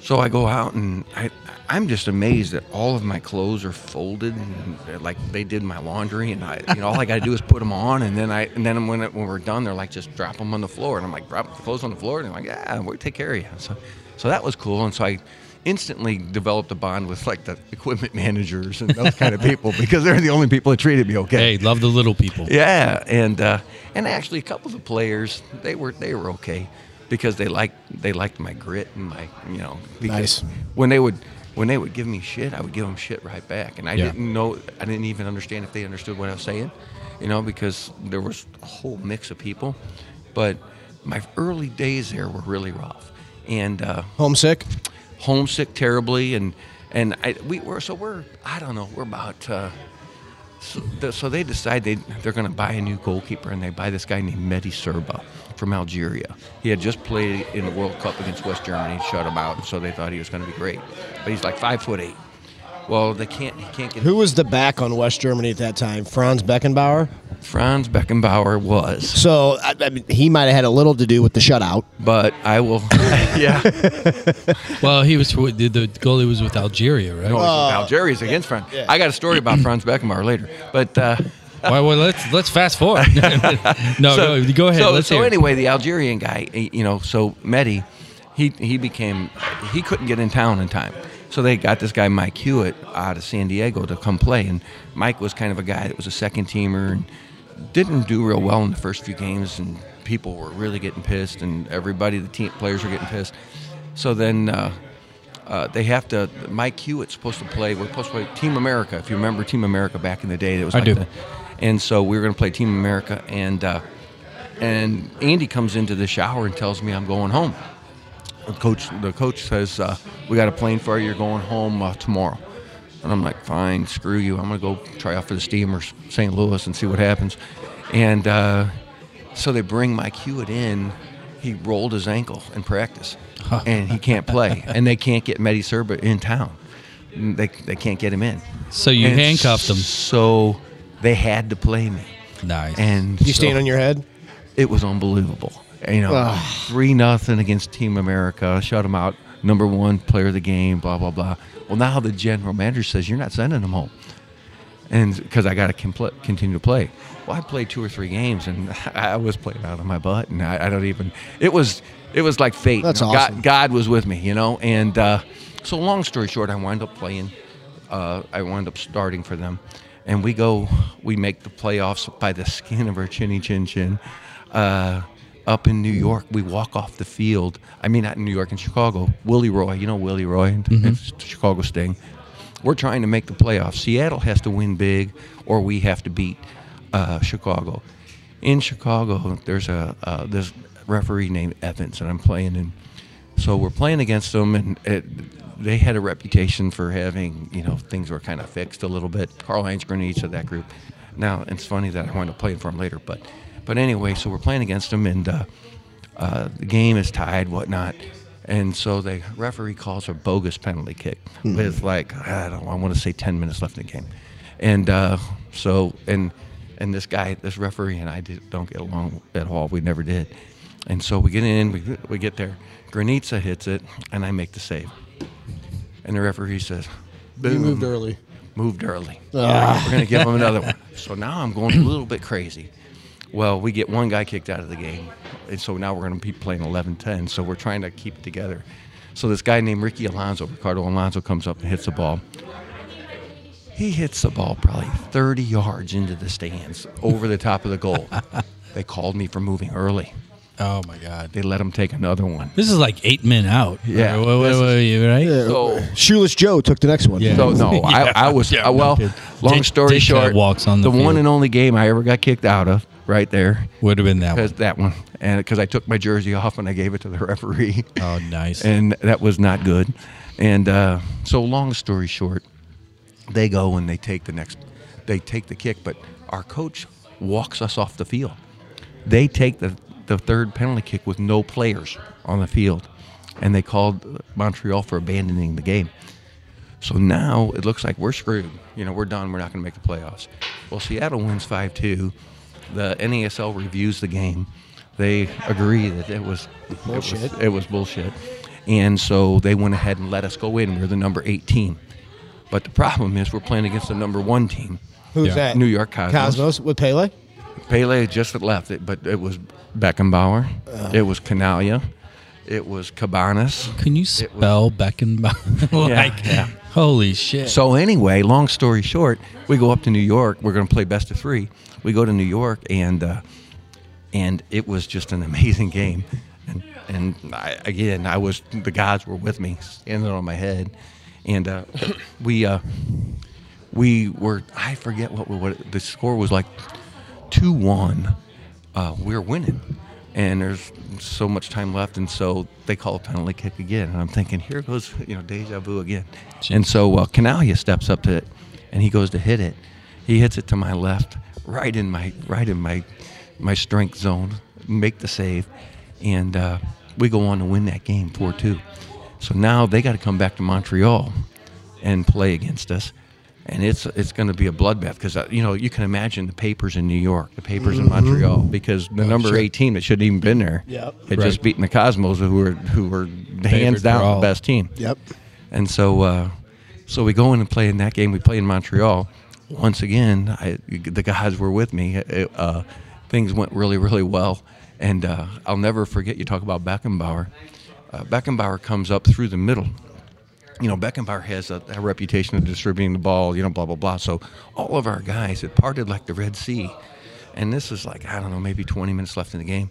[SPEAKER 4] so I go out and I, I'm just amazed that all of my clothes are folded and like they did my laundry, and I, you know, all I got to do is put them on, and then I, and then when it, when we're done, they're like just drop them on the floor, and I'm like drop the clothes on the floor, and they're like yeah, we'll take care of you. So, so that was cool, and so I instantly developed a bond with like the equipment managers and those kind of people because they're the only people that treated me okay.
[SPEAKER 1] Hey, love the little people.
[SPEAKER 4] Yeah, and uh, and actually a couple of the players they were they were okay because they liked they liked my grit and my you know because
[SPEAKER 2] Nice.
[SPEAKER 4] when they would when they would give me shit I would give them shit right back and I
[SPEAKER 1] Yeah.
[SPEAKER 4] didn't know I didn't even understand if they understood what I was saying you know because there was a whole mix of people but my early days there were really rough and uh,
[SPEAKER 2] Homesick.
[SPEAKER 4] homesick terribly and and I, we were so we're I don't know we're about uh, so, so they decide they they're going to buy a new goalkeeper and they buy this guy named Mehdi Cerbah from Algeria. He had just played in the World Cup against West Germany, shut him out, so they thought he was going to be great. But he's like five foot eight. Well, they can't he can't get
[SPEAKER 2] Who was the back on West Germany at that time? Franz Beckenbauer.
[SPEAKER 4] Franz Beckenbauer was,
[SPEAKER 2] So I, I mean, he might have had a little to do with the shutout.
[SPEAKER 4] but I will. yeah,
[SPEAKER 1] Well, he was the, the goalie was with Algeria, right?
[SPEAKER 4] no, Algeria's against Franz. I got a story about Franz Beckenbauer later, but. Uh,
[SPEAKER 1] well, well, let's let's fast forward. no, go, go ahead.
[SPEAKER 4] So,
[SPEAKER 1] let's
[SPEAKER 4] so
[SPEAKER 1] hear. it.
[SPEAKER 4] anyway, the Algerian guy, you know, so Mehdi, he he became he couldn't get in town in time. So they got this guy Mike Hewitt out of San Diego to come play, and Mike was kind of a guy that was a second teamer and didn't do real well in the first few games, and people were really getting pissed, and everybody, the team players were getting pissed. So then. Uh, uh, they have to. Mike Hewitt's supposed to play. We're supposed to play Team America. If you remember Team America back in the day, that was
[SPEAKER 1] I
[SPEAKER 4] like
[SPEAKER 1] do.
[SPEAKER 4] the- and so we were going to play Team America, and uh, and Andy comes into the shower and tells me I'm going home. The coach, the coach says uh, we got a plane for you. You're going home uh, tomorrow. And I'm like, fine, screw you. I'm gonna go try out for the Steamers, St. Louis, and see what happens. And uh, so they bring Mike Hewitt in. He rolled his ankle in practice, and he can't play. And they can't get Mehdi Cerbah in town. They, they can't get him in.
[SPEAKER 1] So you
[SPEAKER 4] And
[SPEAKER 1] handcuffed him.
[SPEAKER 4] So they had to play me.
[SPEAKER 1] Nice.
[SPEAKER 4] And
[SPEAKER 2] You
[SPEAKER 4] so-
[SPEAKER 2] stand on your head.
[SPEAKER 4] it was unbelievable. You know, three nothing against Team America, shut them out. Number one player of the game, blah blah blah. Well, now the general manager says you're not sending them home, and because I got to compl- continue to play. Well, I played two or three games, and I was playing out of my butt, and I, I don't even. It was it was like fate.
[SPEAKER 2] That's
[SPEAKER 4] You know,
[SPEAKER 2] awesome.
[SPEAKER 4] God, God was with me, you know. And uh, so, long story short, I wind up playing. Uh, I wind up starting for them, and we go. We make the playoffs by the skin of our chinny chin chin. Uh, up in New York, we walk off the field. I mean, not in New York, in Chicago. Willie Roy, you know Willie Roy, the Chicago Sting. We're trying to make the playoffs. Seattle has to win big, or we have to beat uh, Chicago. In Chicago, there's a uh, this referee named Evans, and I'm playing in. So we're playing against them, and it, they had a reputation for having, you know, things were kind of fixed a little bit. Karl-Heinz Granitza of that group. Now it's funny that I wound up playing for him later, but But anyway, so we're playing against them, and uh, uh, the game is tied, whatnot. And so the referee calls a bogus penalty kick with like I don't know, I want to say ten minutes left in the game, and uh, so and and this guy, this referee, and I did, don't get along at all. We never did. And so we get in, we, we get there. Granitza hits it, and I make the save. And the referee says,
[SPEAKER 2] You moved early.
[SPEAKER 4] moved early.
[SPEAKER 2] Ah.
[SPEAKER 4] We're going to give him another one. So now I'm going a little bit crazy. Well, we get one guy kicked out of the game. And so now we're going to be playing 11 10. So we're trying to keep it together. So this guy named Ricky Alonso, Ricardo Alonso, comes up and hits the ball. He hits the ball probably 30 yards into the stands over the top of the goal. they called me for moving early.
[SPEAKER 1] Oh my God.
[SPEAKER 4] They let him take another one.
[SPEAKER 1] This is like eight men out.
[SPEAKER 4] Yeah,
[SPEAKER 1] Wait, wait,
[SPEAKER 4] this is-
[SPEAKER 1] wait, wait, right?
[SPEAKER 4] So,
[SPEAKER 2] Shoeless Joe took the next one.
[SPEAKER 1] Yeah.
[SPEAKER 4] so no, I, I was
[SPEAKER 1] Yeah,
[SPEAKER 4] uh, well. Long story
[SPEAKER 1] Dick
[SPEAKER 4] short,
[SPEAKER 1] walks on the
[SPEAKER 4] one and only game I ever got kicked out of, right there.
[SPEAKER 1] Would have been that
[SPEAKER 4] because
[SPEAKER 1] one.
[SPEAKER 4] that one, and because I took my jersey off and I gave it to the referee,
[SPEAKER 1] Oh, nice.
[SPEAKER 4] and that was not good. And uh, so, long story short, they go and they take the next, they take the kick, but our coach walks us off the field. They take the the third penalty kick with no players on the field, and they called Montreal for abandoning the game. So now it looks like we're screwed. You know, we're done. We're not going to make the playoffs. Well, Seattle wins 5 2. The NASL reviews the game. They agree that it was
[SPEAKER 2] Bullshit.
[SPEAKER 4] It was, it was bullshit. And so they went ahead and let us go in. We're the number 18. But the problem is we're playing against the number one team.
[SPEAKER 2] Who's
[SPEAKER 1] Yeah.
[SPEAKER 2] that?
[SPEAKER 4] New York Cosmos.
[SPEAKER 2] Cosmos with Pele.
[SPEAKER 4] Pele just had left it, but it was Beckenbauer. Oh. it was Chinaglia. It was Cabanas.
[SPEAKER 1] Can you spell Beckenbauer? like,
[SPEAKER 4] yeah.
[SPEAKER 1] holy shit.
[SPEAKER 4] So anyway, long story short, we go up to New York. We're going to play best of three. We go to New York, and uh, and it was just an amazing game. And and I, again, I was the gods were with me, standing on my head, and uh, we uh, we were I forget what what the score was like, two one. Uh, we we're winning. And there's so much time left, and so they call a penalty kick again. And I'm thinking, here goes, you know, deja vu again. And so uh, Chinaglia steps up to it, and he goes to hit it. He hits it to my left, right in my right in my my strength zone, make the save, and uh, we go on to win that game four two. So now they got to come back to Montreal and play against us, and it's it's going to be a bloodbath because uh, you know you can imagine the papers in New York, the papers in Montreal, because the number
[SPEAKER 2] sure.
[SPEAKER 4] eighteen that shouldn't even been there,
[SPEAKER 2] Yep.
[SPEAKER 4] had just
[SPEAKER 1] Right.
[SPEAKER 4] beaten the Cosmos, who were who were hands
[SPEAKER 1] for
[SPEAKER 4] down the best team.
[SPEAKER 2] Yep.
[SPEAKER 4] And so, uh, so we go in and play in that game. We play in Montreal. Once again, I, the guys were with me. It, uh, things went really, really well. And uh, I'll never forget. You talk about Beckenbauer. Uh, Beckenbauer comes up through the middle. You know, Beckenbauer has a, a reputation of distributing the ball. You know, blah blah blah. So all of our guys had parted like the Red Sea. And this is like I don't know, maybe 20 minutes left in the game,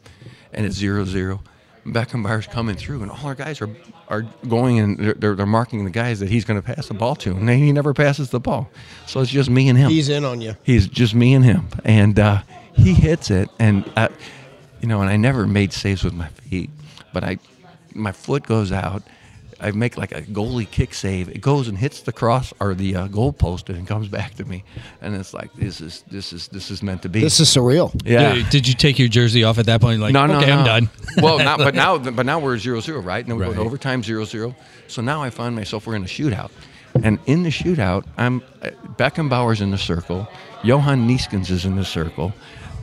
[SPEAKER 4] and it's zero zero. Beckenbauer's coming through, and all our guys are are going and they're, they're, they're marking the guys that he's going to pass the ball to, and he never passes the ball. So it's just me and him.
[SPEAKER 2] He's in on you.
[SPEAKER 4] He's just me and him, and uh, he hits it, and I, you know, and I never made saves with my feet, but I, my foot goes out. I make like a goalie kick save. It goes and hits the cross or the uh, goal post, and it comes back to me, and it's like this is this is this is meant to be.
[SPEAKER 2] This is surreal.
[SPEAKER 4] yeah.
[SPEAKER 1] Did, did you take your jersey off at that point? Like,
[SPEAKER 4] No, no,
[SPEAKER 1] okay,
[SPEAKER 4] no.
[SPEAKER 1] I'm done.
[SPEAKER 4] well, now, but now, but now we're zero zero, right? And then we go to
[SPEAKER 1] Right.
[SPEAKER 4] overtime zero zero. So now I find myself we're in a shootout, and in the shootout, I'm uh, Beckenbauer's in the circle, Johan Neeskens is in the circle,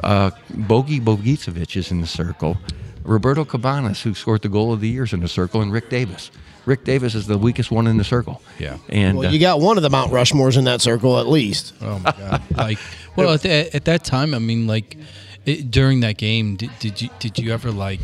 [SPEAKER 4] uh, Bogi Bogicevic is in the circle, Roberto Cabanas, who scored the goal of the year, is in the circle, and Rick Davis. Rick Davis is the weakest one in the circle.
[SPEAKER 1] Yeah.
[SPEAKER 4] and
[SPEAKER 2] Well,
[SPEAKER 4] uh,
[SPEAKER 2] you got one of the Mount Rushmores in that circle at least.
[SPEAKER 1] Oh my god! like, well, at, the, at that time, I mean, like, it, during that game, did, did you did you ever like?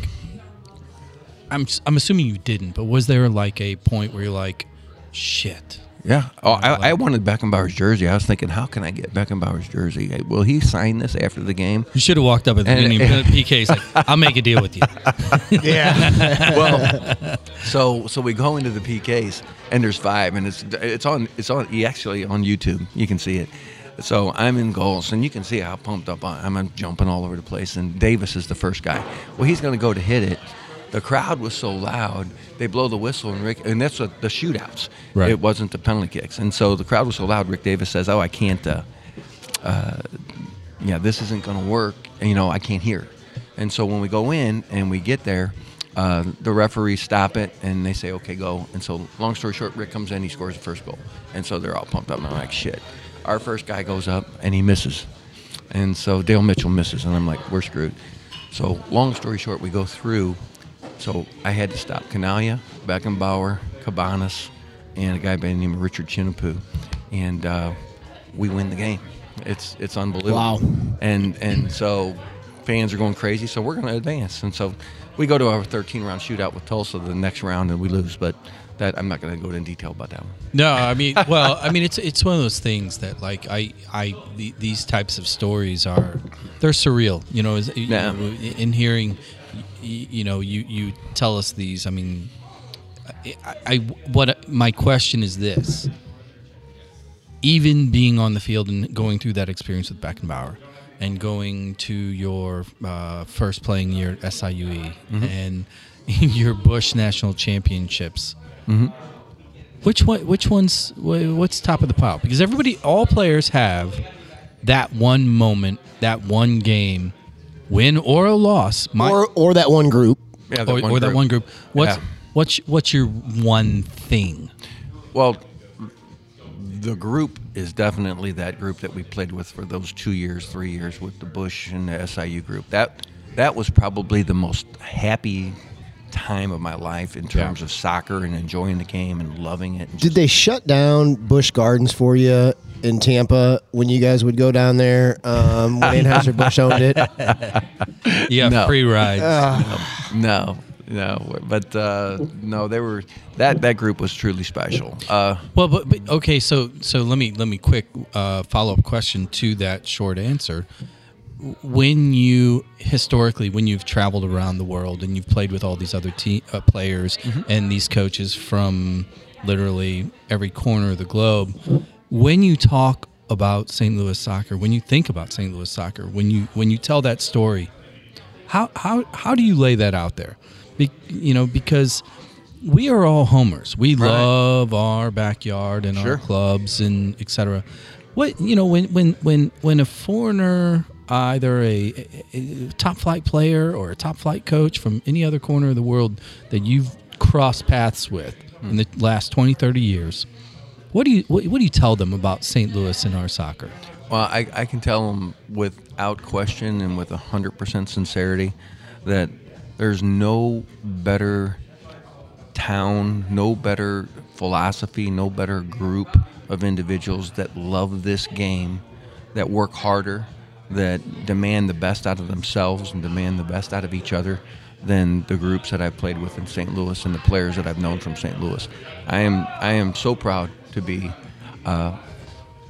[SPEAKER 1] I'm s- I'm assuming you didn't, but was there like a point where you're like, shit?
[SPEAKER 4] Yeah. Oh, I, I wanted Beckenbauer's jersey. I was thinking, how can I get Beckenbauer's jersey? Will he sign this after the game?
[SPEAKER 1] You should have walked up at the
[SPEAKER 4] And-
[SPEAKER 1] beginning. PK's like, I'll make a deal with you.
[SPEAKER 2] Yeah.
[SPEAKER 4] well, so so we go into the PKs and there's five, and it's it's on it's on he actually on YouTube. You can see it. So I'm in goals, and you can see how pumped up I am. I'm jumping all over the place, and Davis is the first guy. Well, he's going to go to hit it. The crowd was so loud, they blow the whistle, and Rick, and that's what the shootouts.
[SPEAKER 1] Right.
[SPEAKER 4] It wasn't the penalty kicks, and so the crowd was so loud. Rick Davis says, "Oh, I can't." Uh, uh, yeah, this isn't going to work. you know, I can't hear. And so when we go in and we get there, uh, the referees stop it and they say, okay, go. And so, long story short, Rick comes in, he scores the first goal. And so they're all pumped up. And I'm like, shit. Our first guy goes up and he misses. And so Dale Mitchell misses. And I'm like, we're screwed. So, long story short, we go through. So I had to stop Chinaglia, Beckenbauer, Cabanas, and a guy by the name of Richard Chinapoo. And uh, we win the game. It's it's unbelievable.
[SPEAKER 2] Wow.
[SPEAKER 4] And and so fans are going crazy. So we're going to advance. And so we go to our 13 round shootout with Tulsa the next round and we lose. But that I'm not going to go into detail about that one.
[SPEAKER 1] No, I mean, well, I mean, it's it's one of those things that like I I the, these types of stories are they're surreal. You know, is, you
[SPEAKER 4] Yeah.
[SPEAKER 1] know, in hearing, you, you know, you you tell us these. I mean, I, I what my question is this: even being on the field and going through that experience with Beckenbauer. And going to your uh, first playing year at SIUE
[SPEAKER 4] Mm-hmm.
[SPEAKER 1] and your Busch National Championships, which one? Which one's what's top of the pile? Because everybody, all players have that one moment, that one game, win or a loss, my,
[SPEAKER 2] or or that one group.
[SPEAKER 4] Yeah,
[SPEAKER 1] or, or that one group. What's
[SPEAKER 4] Yeah.
[SPEAKER 1] what's what's your one thing?
[SPEAKER 4] Well, the group is definitely that group that we played with for those two years, three years with the Busch and the SIU group. That that was probably the most happy time of my life in terms of soccer and enjoying the game and loving it. And
[SPEAKER 2] Did they shut down Busch Gardens for you in Tampa when you guys would go down there um, when Anheuser Busch owned it?
[SPEAKER 1] yeah,
[SPEAKER 4] No.
[SPEAKER 1] free rides.
[SPEAKER 4] no, no, but uh, no, they were that that group was truly special. Uh,
[SPEAKER 1] Well, but, but okay, so so let me let me quick uh, follow up question to that short answer. When you historically, when you've traveled around the world and you've played with all these other te- uh, players and these coaches from literally every corner of the globe, when you talk about St. Louis soccer, when you think about St. Louis soccer, when you when you tell that story, how how how do you lay that out there? Be, you know, because we are all homers. We
[SPEAKER 4] Right.
[SPEAKER 1] love our backyard and
[SPEAKER 4] Sure.
[SPEAKER 1] our clubs and etc. What you know when when when when a foreigner, either a, a- top flight player or a top flight coach from any other corner of the world that you've crossed paths with hmm. in the last 20, 30 years, what do you what, what do you tell them about St. Louis and our soccer?
[SPEAKER 4] Well, I, I can tell them without question and with 100% sincerity that there's no better town, no better philosophy, no better group of individuals that love this game, that work harder, that demand the best out of themselves and demand the best out of each other than the groups that I've played with in St. Louis and the players that I've known from St. Louis. I am I am so proud to be uh,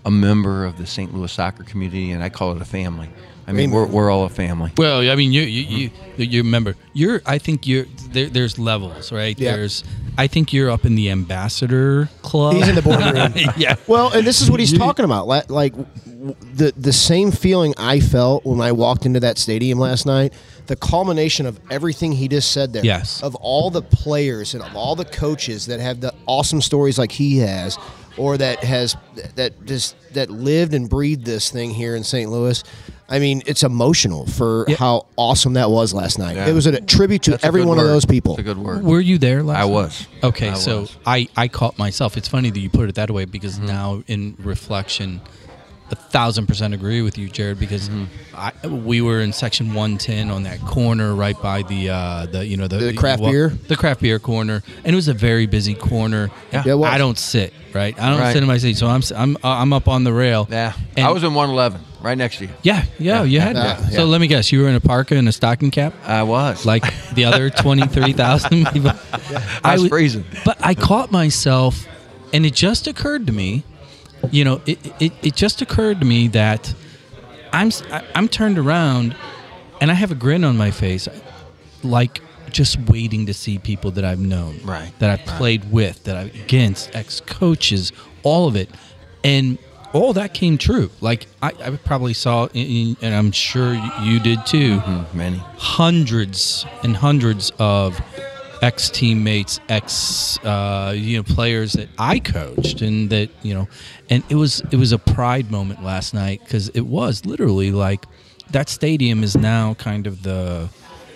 [SPEAKER 4] a member of the St. Louis soccer community, and I call it a family. I mean, we're, we're all a family.
[SPEAKER 1] Well, I mean, you you you, you remember you're. I think you're. There, there's levels, right?
[SPEAKER 2] Yeah.
[SPEAKER 1] There's. I think you're up in the ambassador club.
[SPEAKER 2] He's in the boardroom.
[SPEAKER 1] yeah.
[SPEAKER 2] Well, and this is what he's talking about. Like w- the the same feeling I felt when I walked into that stadium last night. The culmination of everything he just said there.
[SPEAKER 1] Yes.
[SPEAKER 2] Of all the players and of all the coaches that have the awesome stories like he has, or that has that just that lived and breathed this thing here in St. Louis. I mean, it's emotional for
[SPEAKER 1] Yeah.
[SPEAKER 2] how awesome that was last night.
[SPEAKER 4] Yeah.
[SPEAKER 2] It was a tribute to
[SPEAKER 4] That's
[SPEAKER 2] every
[SPEAKER 4] good
[SPEAKER 2] one of those people.
[SPEAKER 4] That's a good word.
[SPEAKER 1] Were you there last?
[SPEAKER 4] I
[SPEAKER 1] night?
[SPEAKER 4] was.
[SPEAKER 1] Okay,
[SPEAKER 4] I
[SPEAKER 1] so
[SPEAKER 4] was.
[SPEAKER 1] I I caught myself. It's funny that you put it that way because
[SPEAKER 4] Mm-hmm.
[SPEAKER 1] now in reflection, a thousand percent agree with you, Jared. Because
[SPEAKER 4] Mm-hmm.
[SPEAKER 1] I, we were in section one ten on that corner right by the uh, the you know the,
[SPEAKER 2] The craft
[SPEAKER 1] well,
[SPEAKER 2] beer?
[SPEAKER 1] the craft beer corner, and it was a very busy corner.
[SPEAKER 4] Yeah.
[SPEAKER 2] Yeah.
[SPEAKER 1] I don't sit right. I don't
[SPEAKER 4] Right.
[SPEAKER 1] sit in my seat, so I'm I'm uh, I'm up on the rail.
[SPEAKER 4] Yeah,
[SPEAKER 1] And-
[SPEAKER 4] I was in 111, right next to you.
[SPEAKER 1] Yeah, yeah, you had.
[SPEAKER 2] Yeah,
[SPEAKER 1] So let me guess, you were in a parka and a stocking cap,
[SPEAKER 4] I was.
[SPEAKER 1] like the other twenty three thousand people.
[SPEAKER 4] I was freezing.
[SPEAKER 1] But I caught myself, and it just occurred to me, you know, it it, it just occurred to me that I'm I'm turned around, and I have a grin on my face, like just waiting to see people that I've known,
[SPEAKER 4] Right,
[SPEAKER 1] That I've played with, that I've against ex coaches, all of it, and all that came true. Like I, I probably saw, in, and I'm sure you did too.
[SPEAKER 4] Mm, Many.
[SPEAKER 1] hundreds and hundreds of ex teammates, ex uh, you know players that I coached, and that you know, and it was it was a pride moment last night because it was literally like that stadium is now kind of the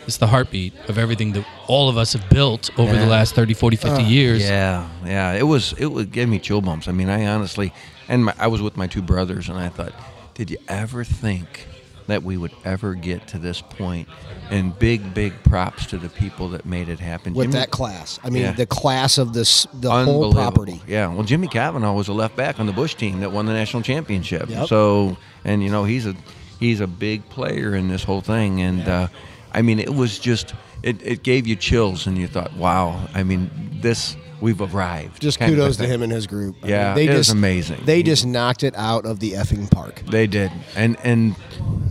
[SPEAKER 1] it's the heartbeat of everything that all of us have built over the last 30, 40, 50 years.
[SPEAKER 4] Yeah, yeah. It was it would give me chill bumps. I mean, I honestly, and my, I was with my two brothers, and I thought, did you ever think that we would ever get to this point? And big, big props to the people that made it happen.
[SPEAKER 2] with
[SPEAKER 4] Jimmy-
[SPEAKER 2] that class. I mean,
[SPEAKER 4] Yeah.
[SPEAKER 2] the class of this, the whole property.
[SPEAKER 4] Yeah. Well, Jimmy Kavanaugh was a left back on the Busch team that won the national championship.
[SPEAKER 2] Yep.
[SPEAKER 4] So, and you know, he's a he's a big player in this whole thing. And uh, I mean, it was just it, it gave you chills, and you thought, wow. I mean, this we've arrived.
[SPEAKER 2] Just
[SPEAKER 4] kind of a
[SPEAKER 2] kudos to him and his group. I
[SPEAKER 4] Yeah,
[SPEAKER 2] they
[SPEAKER 4] it was
[SPEAKER 2] just,
[SPEAKER 4] amazing.
[SPEAKER 2] They just knocked it out of the effing park.
[SPEAKER 4] They did, and and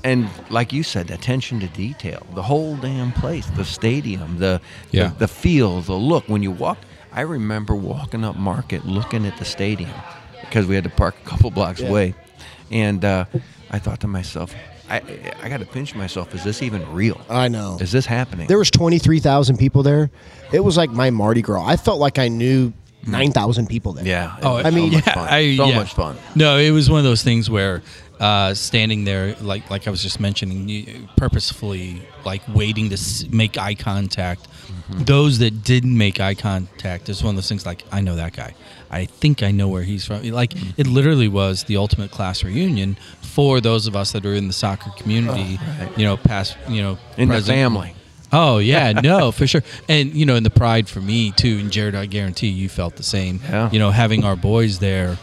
[SPEAKER 4] and like you said, attention to detail. The whole damn place, the stadium, the
[SPEAKER 1] Yeah.
[SPEAKER 4] the, the feel, the look. When you walk, I remember walking up Market, looking at the stadium because we had to park a couple blocks
[SPEAKER 2] Yeah.
[SPEAKER 4] away, and uh, I thought to myself, I I got to pinch myself. Is this even real?
[SPEAKER 2] I know.
[SPEAKER 4] Is this happening?
[SPEAKER 2] There was twenty three thousand people there. It was like my Mardi Gras. I felt like I knew nine thousand people there.
[SPEAKER 4] yeah.
[SPEAKER 1] Oh,
[SPEAKER 2] I mean,
[SPEAKER 4] so much
[SPEAKER 1] yeah,
[SPEAKER 4] fun.
[SPEAKER 1] I-
[SPEAKER 4] so
[SPEAKER 1] yeah.
[SPEAKER 4] much fun.
[SPEAKER 1] No, it was one of those things where uh, standing there, like like I was just mentioning, purposefully like waiting to s- make eye contact. Those that didn't make eye contact is one of those things. Like I know that guy. I think I know where he's from. Like mm. it literally was the ultimate class reunion for those of us that are in the soccer community. Oh, you know, past you know,
[SPEAKER 4] In the family.
[SPEAKER 1] Oh yeah, no, for sure. And you know, and the pride for me too. And Jared, I guarantee you felt the same.
[SPEAKER 4] Yeah.
[SPEAKER 1] You know, having our boys there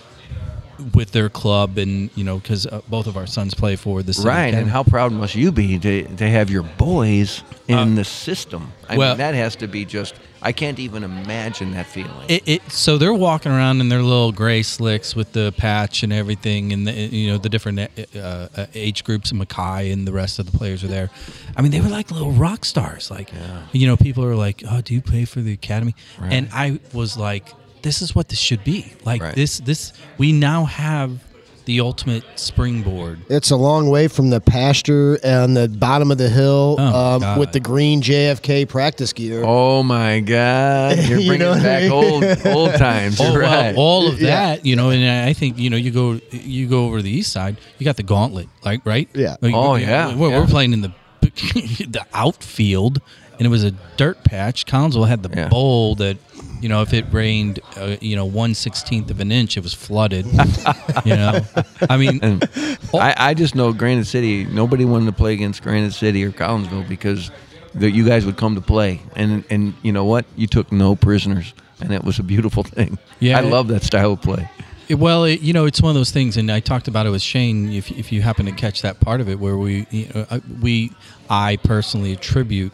[SPEAKER 1] with their club, and you know, because uh, both of our sons play for the
[SPEAKER 4] Right, and how proud must you be to, to have your boys in
[SPEAKER 1] Uh,
[SPEAKER 4] the system? I
[SPEAKER 1] well-
[SPEAKER 4] mean, that has to be just. I can't even imagine that feeling.
[SPEAKER 1] It, it so they're walking around in their little gray slicks with the patch and everything, and the, you know the different uh, uh, age groups. And Mackay and the rest of the players are there. I mean, they were like little rock stars. Like, you know, people are like, "Oh, do you play for the academy?"
[SPEAKER 4] Right.
[SPEAKER 1] And I was like, "This is what this should be. Like
[SPEAKER 4] Right.
[SPEAKER 1] this. This we now have the ultimate springboard."
[SPEAKER 2] It's a long way from the pasture and the bottom of the hill
[SPEAKER 1] Oh,
[SPEAKER 2] um, with the green JFK practice gear.
[SPEAKER 4] oh my God! You're
[SPEAKER 2] You
[SPEAKER 4] bringing
[SPEAKER 2] know what I
[SPEAKER 4] back
[SPEAKER 2] mean?
[SPEAKER 4] old old times.
[SPEAKER 1] Oh,
[SPEAKER 4] You're
[SPEAKER 1] well, all of
[SPEAKER 2] Yeah.
[SPEAKER 1] that, you know, and I think you know, you go, you go over the east side, you got the gauntlet, like right?
[SPEAKER 2] Yeah.
[SPEAKER 1] Like,
[SPEAKER 4] Oh,
[SPEAKER 1] we-
[SPEAKER 4] yeah,
[SPEAKER 1] We're,
[SPEAKER 4] yeah.
[SPEAKER 1] we're playing in the the outfield, and it was a dirt patch. Collinsville had the
[SPEAKER 4] Yeah.
[SPEAKER 1] bowl that, you know, if it rained, uh, you know, one sixteenth of an inch, it was flooded. you know, I mean,
[SPEAKER 4] And I, I just know Granite City. Nobody wanted to play against Granite City or Collinsville because the, you guys would come to play, and and you know what? You took no prisoners, and it was a beautiful thing.
[SPEAKER 1] Yeah,
[SPEAKER 4] I love that style of play.
[SPEAKER 1] It- Well, it, you know, it's one of those things, and I talked about it with Shane. If if you happen to catch that part of it, where we you know, we I personally attribute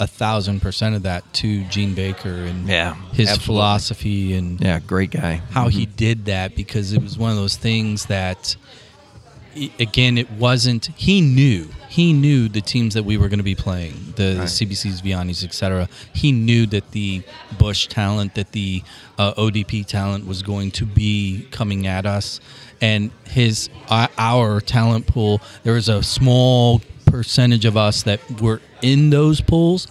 [SPEAKER 1] a thousand percent of that to Gene Baker and
[SPEAKER 4] Yeah,
[SPEAKER 1] his
[SPEAKER 4] absolutely.
[SPEAKER 1] philosophy and
[SPEAKER 4] Yeah, great guy.
[SPEAKER 1] how he did that because it was one of those things that again it wasn't he knew he knew the teams that we were going to be playing the, the
[SPEAKER 4] Right.
[SPEAKER 1] cbcs Vianneys etc he knew that the Busch talent that the uh, odp talent was going to be coming at us and his uh, our talent pool there was a small percentage of us that were in those pools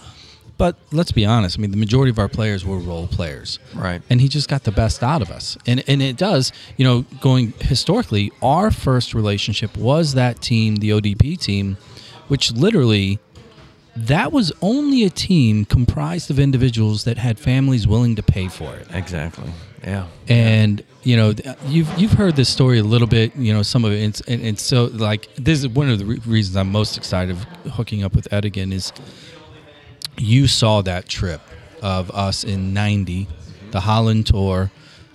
[SPEAKER 1] but let's be honest. I mean, the majority of our players were role players,
[SPEAKER 4] Right.
[SPEAKER 1] And he just got the best out of us, and and it does. You know, going historically, our first relationship was that team, the ODP team, which literally that was only a team comprised of individuals that had families willing to pay for it.
[SPEAKER 4] Exactly. Yeah.
[SPEAKER 1] And you know, you've you've heard this story a little bit. You know, some of it, and, and, and so like this is one of the re- reasons I'm most excited of hooking up with Ed again is you saw that trip of us in '90, the Holland tour.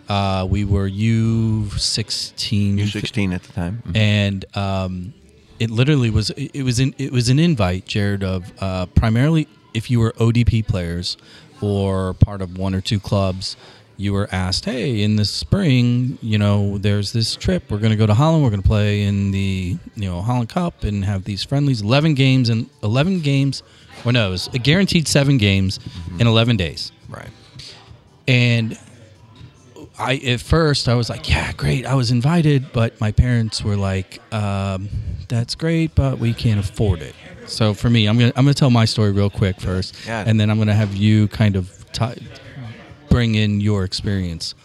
[SPEAKER 1] Uh, we were U sixteen,
[SPEAKER 4] You're 16 at the time. Mhm.
[SPEAKER 1] and um, it literally was it was in, it was an invite, Jared, of uh, primarily if you were ODP players or part of one or two clubs, you were asked, hey, in the spring, you know, there's this trip. We're going to go to Holland. We're going to play in the you know Holland Cup and have these friendlies. Eleven games and eleven games, or no, it was a guaranteed seven games in eleven days.
[SPEAKER 4] Right.
[SPEAKER 1] And I at first I was like, yeah, great. I was invited, but my parents were like, um, that's great, but we can't afford it. So for me, I'm gonna I'm gonna tell my story real quick first,
[SPEAKER 4] Yeah.
[SPEAKER 1] and then I'm gonna have you kind of ti bring in your experience.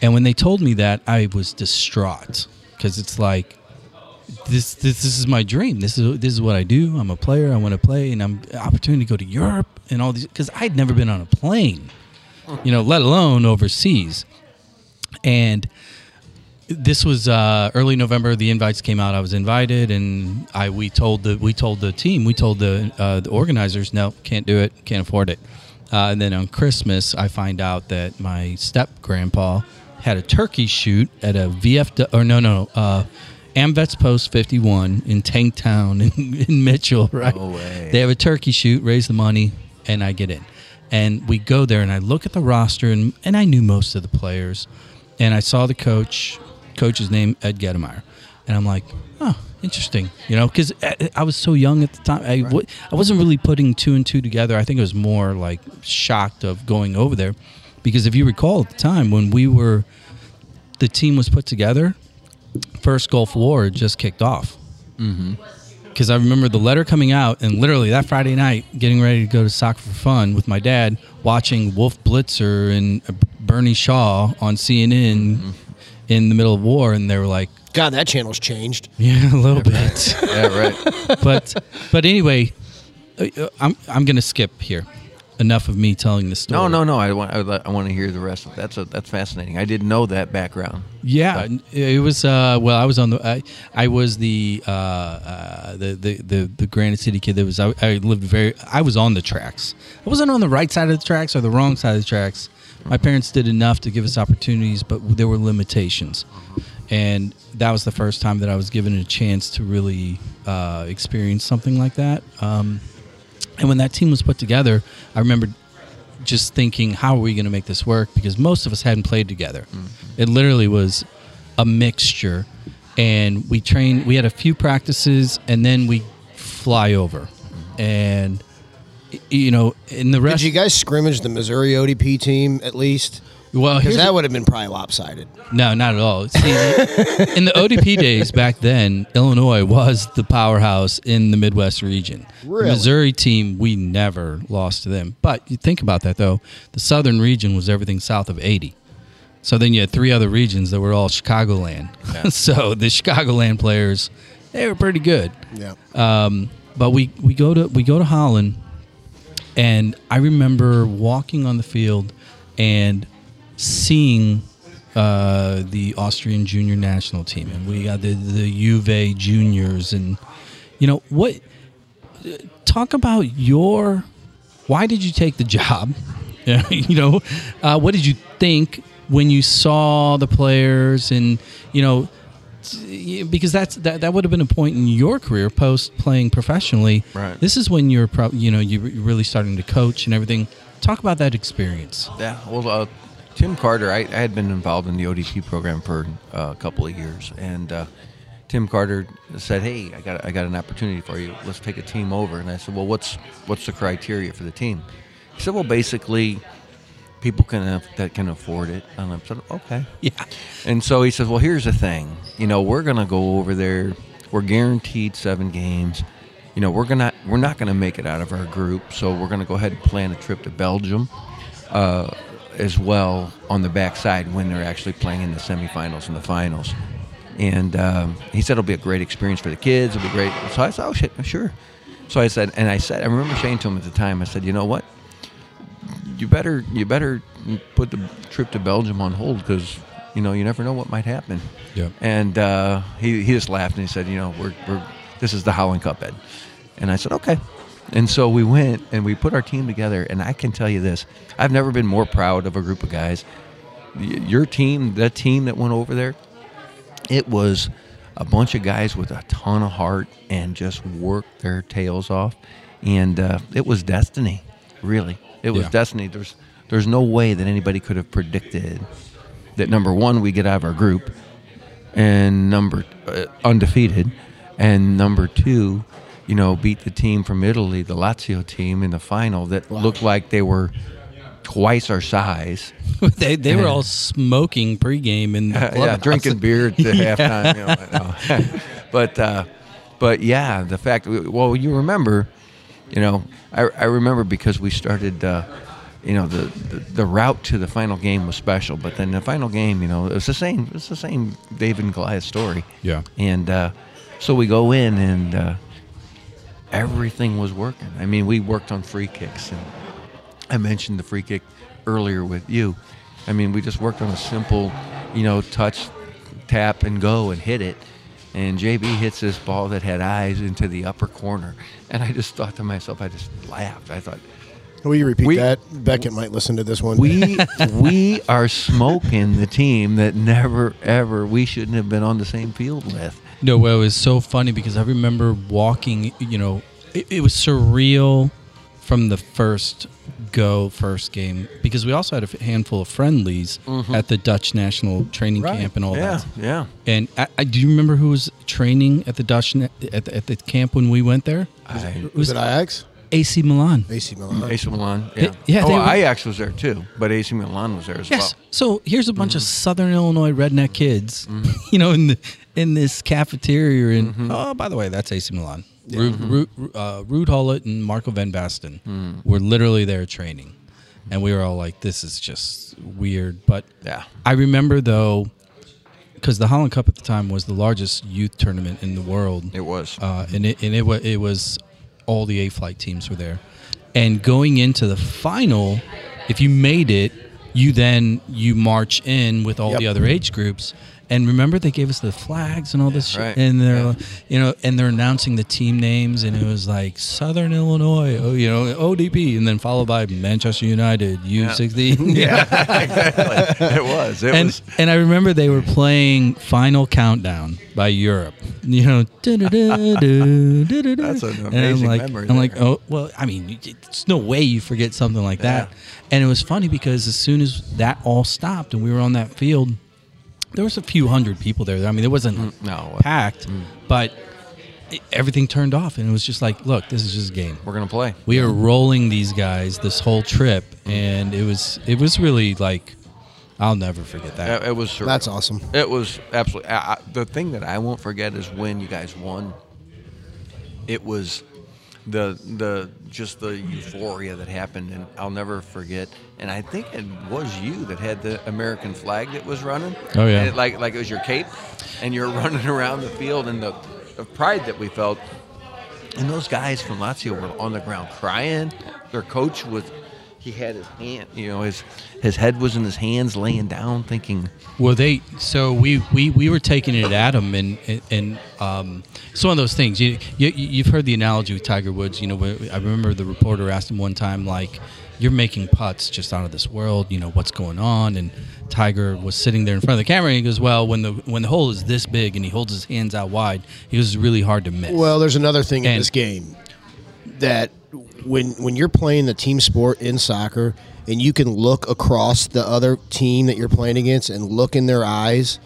[SPEAKER 1] And when they told me that, I was distraught because it's like this, this this is my dream. This is this is what I do. I'm a player. I want to play, and I'm opportunity to go to Europe and all these because I'd never been on a plane, you know, let alone overseas. And this was uh, early November. The invites came out. I was invited, and I we told the we told the team, we told the uh, the organizers, no, can't do it, can't afford it. Uh, and then on Christmas, I find out that my step grandpa had a turkey shoot at a VF or no no uh, Amvets Post 51 in Tanktown in, in Mitchell. Right?
[SPEAKER 4] No way.
[SPEAKER 1] They have a turkey shoot, raise the money, and I get in. And we go there, and I look at the roster, and and I knew most of the players, and I saw the coach, coach's name Ed Gettemeier, and I'm like, oh, interesting, you know, because I, I was so young at the time. I w- I wasn't really putting two and two together. I think it was more like shocked of going over there, because if you recall at the time when we were, the team was put together, first Gulf War just kicked off. Because I remember the letter coming out, and literally that Friday night, getting ready to go to soccer for fun with my dad, watching Wolf Blitzer and uh, Bernie Shaw on CNN in the middle of war, and they were like,
[SPEAKER 2] God, that channel's changed.
[SPEAKER 1] "Yeah, a little bit."
[SPEAKER 4] Yeah, right.
[SPEAKER 1] but but anyway, uh, I'm I'm gonna skip here. Enough of me telling the story.
[SPEAKER 4] No, no, no. I want. I, I want to hear the rest of it. That's a, that's fascinating. I didn't know that background.
[SPEAKER 1] Yeah, it was. Uh, well, I was on the. I, I was the, uh, uh, the the the the Granite City kid. That was. I, I lived very. I was on the tracks. I wasn't on the right side of the tracks or the wrong side of the tracks. My parents did enough to give us opportunities, but there were limitations, and that was the first time that I was given a chance to really uh, experience something like that. Um, and when that team was put together, I remember just thinking, how are we going to make this work? Because most of us hadn't played together. It literally was a mixture. And we trained, we had a few practices, and then we fly over. And, y- you know, in the rest.
[SPEAKER 2] Did you guys scrimmage the Missouri ODP team at least?
[SPEAKER 1] well,
[SPEAKER 2] Because that would have been probably lopsided.
[SPEAKER 1] No, not at all. See, in the ODP days back then, Illinois was the powerhouse in the Midwest region.
[SPEAKER 2] Really?
[SPEAKER 1] The Missouri team, we never lost to them. But you think about that though, the Southern region was everything south of 80. So then you had three other regions that were all Chicagoland. so the Chicagoland players, they were pretty good.
[SPEAKER 2] Yeah.
[SPEAKER 1] Um, but we, we go to we go to Holland, and I remember walking on the field and seeing uh, the Austrian junior national team, and we got the the Juve juniors, and you know what? Talk about your. Why did you take the job? you know, uh, what did you think when you saw the players, and you know, because that's that, that would have been a point in your career post playing professionally.
[SPEAKER 4] Right.
[SPEAKER 1] This is when you're pro- you know you're really starting to coach and everything. Talk about that experience.
[SPEAKER 4] Yeah. Well, uh, Tim Carter, I, I had been involved in the ODP program for uh, a couple of years, and uh, Tim Carter said, "Hey, I got I got an opportunity for you. Let's take a team over." And I said, "Well, what's what's the criteria for the team?" He said, "Well, basically, people can have, that can afford it." And I said, "Okay."
[SPEAKER 1] Yeah.
[SPEAKER 4] And so he says, "Well, here's the thing. You know, we're gonna go over there. We're guaranteed seven games. You know, we're gonna we're not gonna make it out of our group. So we're gonna go ahead and plan a trip to Belgium, uh, as well on the backside when they're actually playing in the semifinals and the finals." And um, he said it'll be a great experience for the kids. It'll be great. So I said, "Oh shit, sure." So I said, and I said, I remember saying to him at the time, I said, "You know what? You better you better put the trip to Belgium on hold because you know you never know what might happen."
[SPEAKER 1] Yep.
[SPEAKER 4] And uh, he he just laughed and he said, "You know, we're we're this is the Holland Cup, Ed." And I said, "Okay." And so we went and we put our team together. And I can tell you this: I've never been more proud of a group of guys. Your team, that team that went over there, it was a bunch of guys with a ton of heart and just worked their tails off, and uh, it was destiny. Really, it was
[SPEAKER 1] Yeah.
[SPEAKER 4] destiny. There's there's no way that anybody could have predicted that number one we get out of our group, and number uh, undefeated, and number two, you know, beat the team from Italy, the Lazio team, in the final that looked like they were twice our size.
[SPEAKER 1] they they were all smoking pregame in the
[SPEAKER 4] yeah, drinking beer at the halftime. You know, know. but uh, but yeah, the fact. Well, you remember, you know, I, I remember because we started. Uh, you know the, the the route to the final game was special, but then the final game, you know, it was the same. It's the same David and Goliath story.
[SPEAKER 1] Yeah.
[SPEAKER 4] And uh, So we go in and uh, everything was working. I mean, we worked on free kicks, and I mentioned the free kick earlier with you. I mean, we just worked on a simple, you know, touch, tap, and go and hit it. And JB hits this ball that had eyes into the upper corner. And I just thought to myself, I just laughed. I thought,
[SPEAKER 2] Will you repeat
[SPEAKER 4] We-
[SPEAKER 2] that? Beckett might listen to this one.
[SPEAKER 4] we we are smoking the team that never ever we shouldn't have been on the same field with.
[SPEAKER 1] No, well, it was so funny because I remember walking. You know, it, it was surreal from the first go, first game because we also had a handful of friendlies at the Dutch national training camp and all
[SPEAKER 4] yeah,
[SPEAKER 1] that.
[SPEAKER 4] yeah.
[SPEAKER 1] And I, I, do you remember who was training at the Dutch na- at the, at the camp when we went there?
[SPEAKER 4] I,
[SPEAKER 2] was it Ajax?
[SPEAKER 1] AC Milan.
[SPEAKER 2] AC Milan.
[SPEAKER 4] AC Milan.
[SPEAKER 1] They-
[SPEAKER 4] Yeah,
[SPEAKER 1] yeah,
[SPEAKER 4] Oh,
[SPEAKER 1] they were-
[SPEAKER 4] Ajax was there too, but AC Milan was there as
[SPEAKER 1] Yes.
[SPEAKER 4] well.
[SPEAKER 1] So here's a bunch
[SPEAKER 4] Mm-hmm.
[SPEAKER 1] of Southern Illinois redneck kids, you know, in the in this cafeteria. And
[SPEAKER 4] Mm-hmm.
[SPEAKER 1] oh, by the way, that's AC Milan. Ruud, Ruud, uh, Ruud and Marco Van Basten
[SPEAKER 4] Mm.
[SPEAKER 1] were literally there training, and we were all like, "This is just weird." But
[SPEAKER 4] Yeah.
[SPEAKER 1] I remember though, because the Holland Cup at the time was the largest youth tournament in the world.
[SPEAKER 4] It was.
[SPEAKER 1] uh, and it and it was it was all the A flight teams were there, and going into the final, if you made it, you then you march in with all
[SPEAKER 2] Yep.
[SPEAKER 1] the other age groups. And remember, they gave us the flags and all this shit,
[SPEAKER 4] Right.
[SPEAKER 1] and they're
[SPEAKER 4] Yeah.
[SPEAKER 1] you know, and they're announcing the team names, and it was like Southern Illinois, oh, you know, ODP, and then followed by Manchester United, U sixteen,
[SPEAKER 4] yeah, exactly. It was. It
[SPEAKER 1] and
[SPEAKER 4] was.
[SPEAKER 1] and I remember they were playing "Final Countdown" by Europe. You know, that's
[SPEAKER 4] an
[SPEAKER 1] and I'm like,
[SPEAKER 4] memory
[SPEAKER 1] I'm like, oh well. I mean, it's no way you forget something like that. And it was funny because as soon as that all stopped and we were on that field, there was a few hundred people there. I mean, it wasn't
[SPEAKER 4] Mm, no.
[SPEAKER 1] packed, but it, everything turned off, and it was just like, look, this is just a game.
[SPEAKER 4] We're gonna play.
[SPEAKER 1] We are rolling these guys this whole trip, and it was it was really like, I'll never forget that.
[SPEAKER 4] It, it was. surreal.
[SPEAKER 2] That's awesome.
[SPEAKER 4] It was absolutely. I, I, the thing that I won't forget is when you guys won. It was the the just the euphoria that happened, and I'll never forget. And I think it was you that had the American flag that was running.
[SPEAKER 1] Oh, yeah.
[SPEAKER 4] And it, like like it was your cape, and you're running around the field, and the, the pride that we felt. And those guys from Lazio were on the ground crying. Their coach was. He had his hand, you know, his his head was in his hands, laying down, thinking,
[SPEAKER 1] Well, they so we we, we were taking it at him, and and um, it's one of those things. You, you you've heard the analogy with Tiger Woods. You know, I remember the reporter asked him one time, like, "You're making putts just out of this world. You know what's going on?" And Tiger was sitting there in front of the camera, and he goes, "Well, when the when the hole is this big and he holds his hands out wide, he goes, it's really hard to miss."
[SPEAKER 2] Well, there's another thing in this game that when when you're playing the team sport in soccer and you can look across the other team that you're playing against and look in their eyes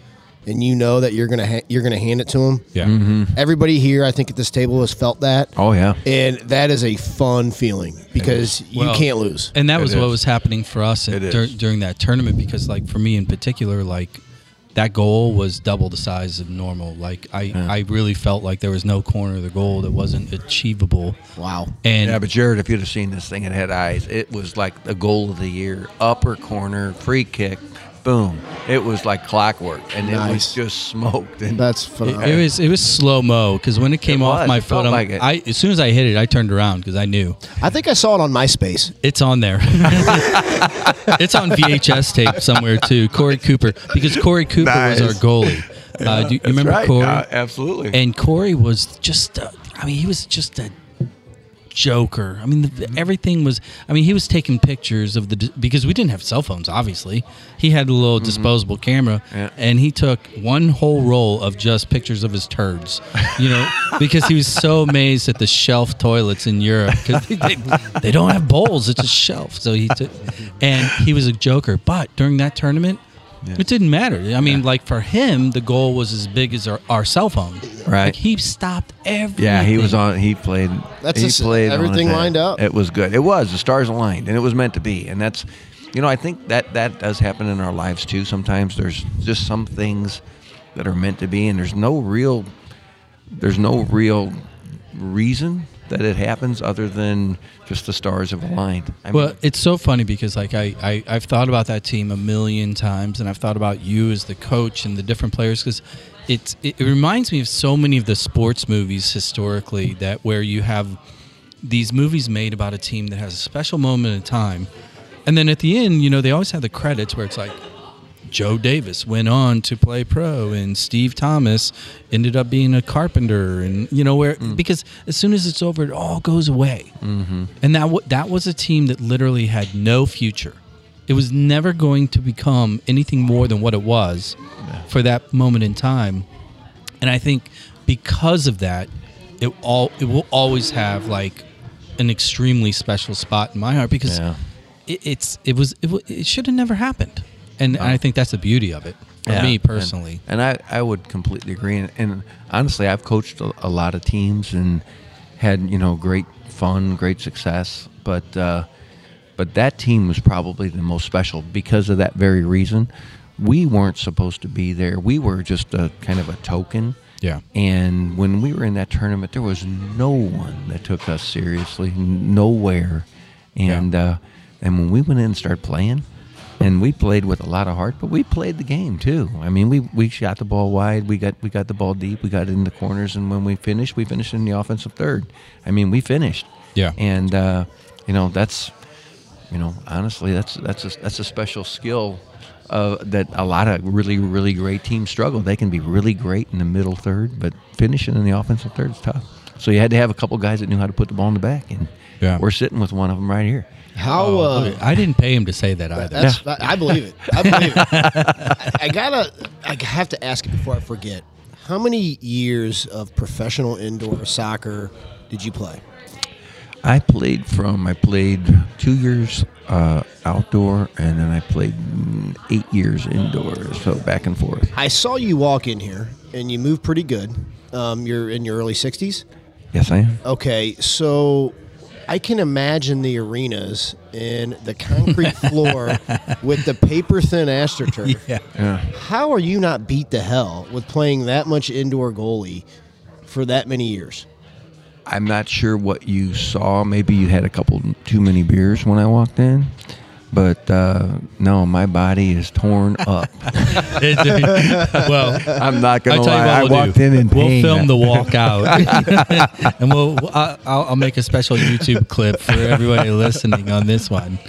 [SPEAKER 2] and you know that you're gonna ha- you're gonna hand it to them.
[SPEAKER 1] yeah. Mm-hmm.
[SPEAKER 2] Everybody here, I think, at this table has felt that.
[SPEAKER 4] "Oh yeah,
[SPEAKER 2] And that is a fun feeling because you
[SPEAKER 1] Well,
[SPEAKER 2] can't lose.
[SPEAKER 1] And that was
[SPEAKER 4] It
[SPEAKER 1] what
[SPEAKER 4] is.
[SPEAKER 1] was happening for us in,
[SPEAKER 4] It
[SPEAKER 1] dur- during that tournament because, like, for me in particular, like, that goal was double the size of normal. Like, I, I really felt like there was no corner of the goal that wasn't achievable.
[SPEAKER 2] Wow.
[SPEAKER 1] And
[SPEAKER 4] Yeah, but Jared, if you'd have seen this thing, it had eyes. It was like the goal of the year, upper corner, free kick, boom. It was like clockwork, and it was
[SPEAKER 2] Nice.
[SPEAKER 4] just smoked. And
[SPEAKER 2] That's
[SPEAKER 1] it,
[SPEAKER 2] phenomenal.
[SPEAKER 1] it was it was slow mo because when it came
[SPEAKER 4] It
[SPEAKER 1] off
[SPEAKER 4] was.
[SPEAKER 1] my
[SPEAKER 4] It felt
[SPEAKER 1] foot, I'm-
[SPEAKER 4] like it.
[SPEAKER 1] I as soon as I hit it, I turned around because I knew
[SPEAKER 2] I think I saw it on MySpace.
[SPEAKER 1] it's on there. it's on VHS tape somewhere too. Corey Cooper because Corey Cooper was our goalie. Uh, do you remember
[SPEAKER 4] right.
[SPEAKER 1] Corey?
[SPEAKER 4] Uh, absolutely.
[SPEAKER 1] And Corey was just, uh, I mean, he was just a joker. I mean, the, mm-hmm. everything was, I mean, he was taking pictures of the, because we didn't have cell phones, obviously. He had a little mm-hmm. disposable camera,
[SPEAKER 4] Yeah.
[SPEAKER 1] and he took one whole roll of just pictures of his turds, you know, because he was so amazed at the shelf toilets in Europe because they, they, they don't have bowls, it's a shelf. So he took, and he was a joker. But during that tournament, it didn't matter. I mean, like for him, the goal was as big as our, our cell phone.
[SPEAKER 4] Right.
[SPEAKER 1] Like he stopped everything.
[SPEAKER 4] yeah, he was on. He played.
[SPEAKER 2] That's
[SPEAKER 4] he
[SPEAKER 2] just-
[SPEAKER 4] played
[SPEAKER 2] everything
[SPEAKER 4] his
[SPEAKER 2] lined up.
[SPEAKER 4] It was good. It was. The stars aligned, and it was meant to be. And that's, you know, I think that that does happen in our lives too. Sometimes there's just some things that are meant to be, and there's no real, there's no real reason that it happens other than just the stars have aligned. I
[SPEAKER 1] Well, it's so funny because like I, I I've thought about that team a million times, and I've thought about you as the coach and the different players because it's it, it reminds me of so many of the sports movies historically that where you have these movies made about a team that has a special moment in time, and then at the end, you know, they always have the credits where it's like. Joe Davis went on to play pro, and Steve Thomas ended up being a carpenter, and you know where because as soon as it's over, it all goes away. Mm-hmm. And that w- that was a team that literally had no future. It was never going to become anything more than what it was for that moment in time. And I think because of that, it all it will always have like an extremely special spot in my heart because
[SPEAKER 4] Yeah.
[SPEAKER 1] it, it's it was it, it should have never happened. And I think that's the beauty of it for
[SPEAKER 4] Yeah,
[SPEAKER 1] me personally.
[SPEAKER 4] And, I, I would completely agree. And, and honestly, I've coached a, a lot of teams and had you know great fun, great success. But uh, but that team was probably the most special because of that very reason. We weren't supposed to be there. We were just a kind of a token.
[SPEAKER 1] Yeah.
[SPEAKER 4] And when we were in that tournament, there was no one that took us seriously, nowhere. And uh, and when we went in and started playing, and we played with a lot of heart, but we played the game too. I mean, we, we shot the ball wide, we got we got the ball deep, we got it in the corners, and when we finished, we finished in the offensive third. I mean, we finished.
[SPEAKER 1] Yeah.
[SPEAKER 4] And uh, you know that's you know honestly that's that's a, that's a special skill uh, that a lot of really really great teams struggle. They can be really great in the middle third, but finishing in the offensive third is tough. So you had to have a couple guys that knew how to put the ball in the back, and
[SPEAKER 1] Yeah.
[SPEAKER 4] we're sitting with one of them right here.
[SPEAKER 2] How
[SPEAKER 1] Oh,
[SPEAKER 2] uh,
[SPEAKER 1] I didn't pay him to say that either.
[SPEAKER 2] That's I believe it. I believe it. I, I gotta. I have to ask it before I forget. How many years of professional indoor soccer did you play?
[SPEAKER 4] I played from I played two years uh, outdoor, and then I played mm, eight years indoors, so back and forth.
[SPEAKER 2] I saw you walk in here, and you move pretty good. Um, you're in your early sixties.
[SPEAKER 4] Yes, I am.
[SPEAKER 2] Okay, so I can imagine the arenas and the concrete floor with the paper thin astroturf.
[SPEAKER 1] Yeah.
[SPEAKER 4] Yeah.
[SPEAKER 2] How are you not beat to hell with playing that much indoor goalie for that many years?
[SPEAKER 4] I'm not sure what you saw. Maybe you had a couple too many beers when I walked in. But uh, no, my body is torn up.
[SPEAKER 1] well,
[SPEAKER 4] I'm not gonna
[SPEAKER 1] tell you
[SPEAKER 4] lie. I
[SPEAKER 1] we'll
[SPEAKER 4] walked
[SPEAKER 1] do.
[SPEAKER 4] in in
[SPEAKER 1] We'll
[SPEAKER 4] pain.
[SPEAKER 1] film the walkout, and we'll. I'll, I'll make a special YouTube clip for everybody listening on this one.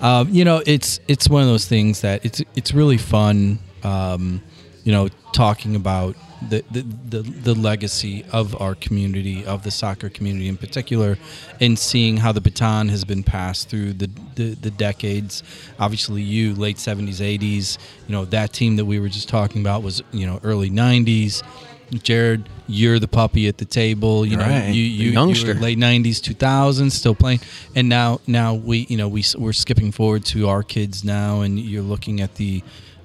[SPEAKER 1] Um, you know, it's it's one of those things that it's it's really fun. Um, you know, talking about the, the the the legacy of our community, of the soccer community in particular, and seeing how the baton has been passed through the the, the decades. Obviously, you late seventies, eighties. You know, that team that we were just talking about was you know early nineties. Jared, you're the puppy at the table. You know,
[SPEAKER 4] Right,
[SPEAKER 1] you you, you late '90s, 2000s, still playing, and now now we you know we we're skipping forward to our kids now, and you're looking at the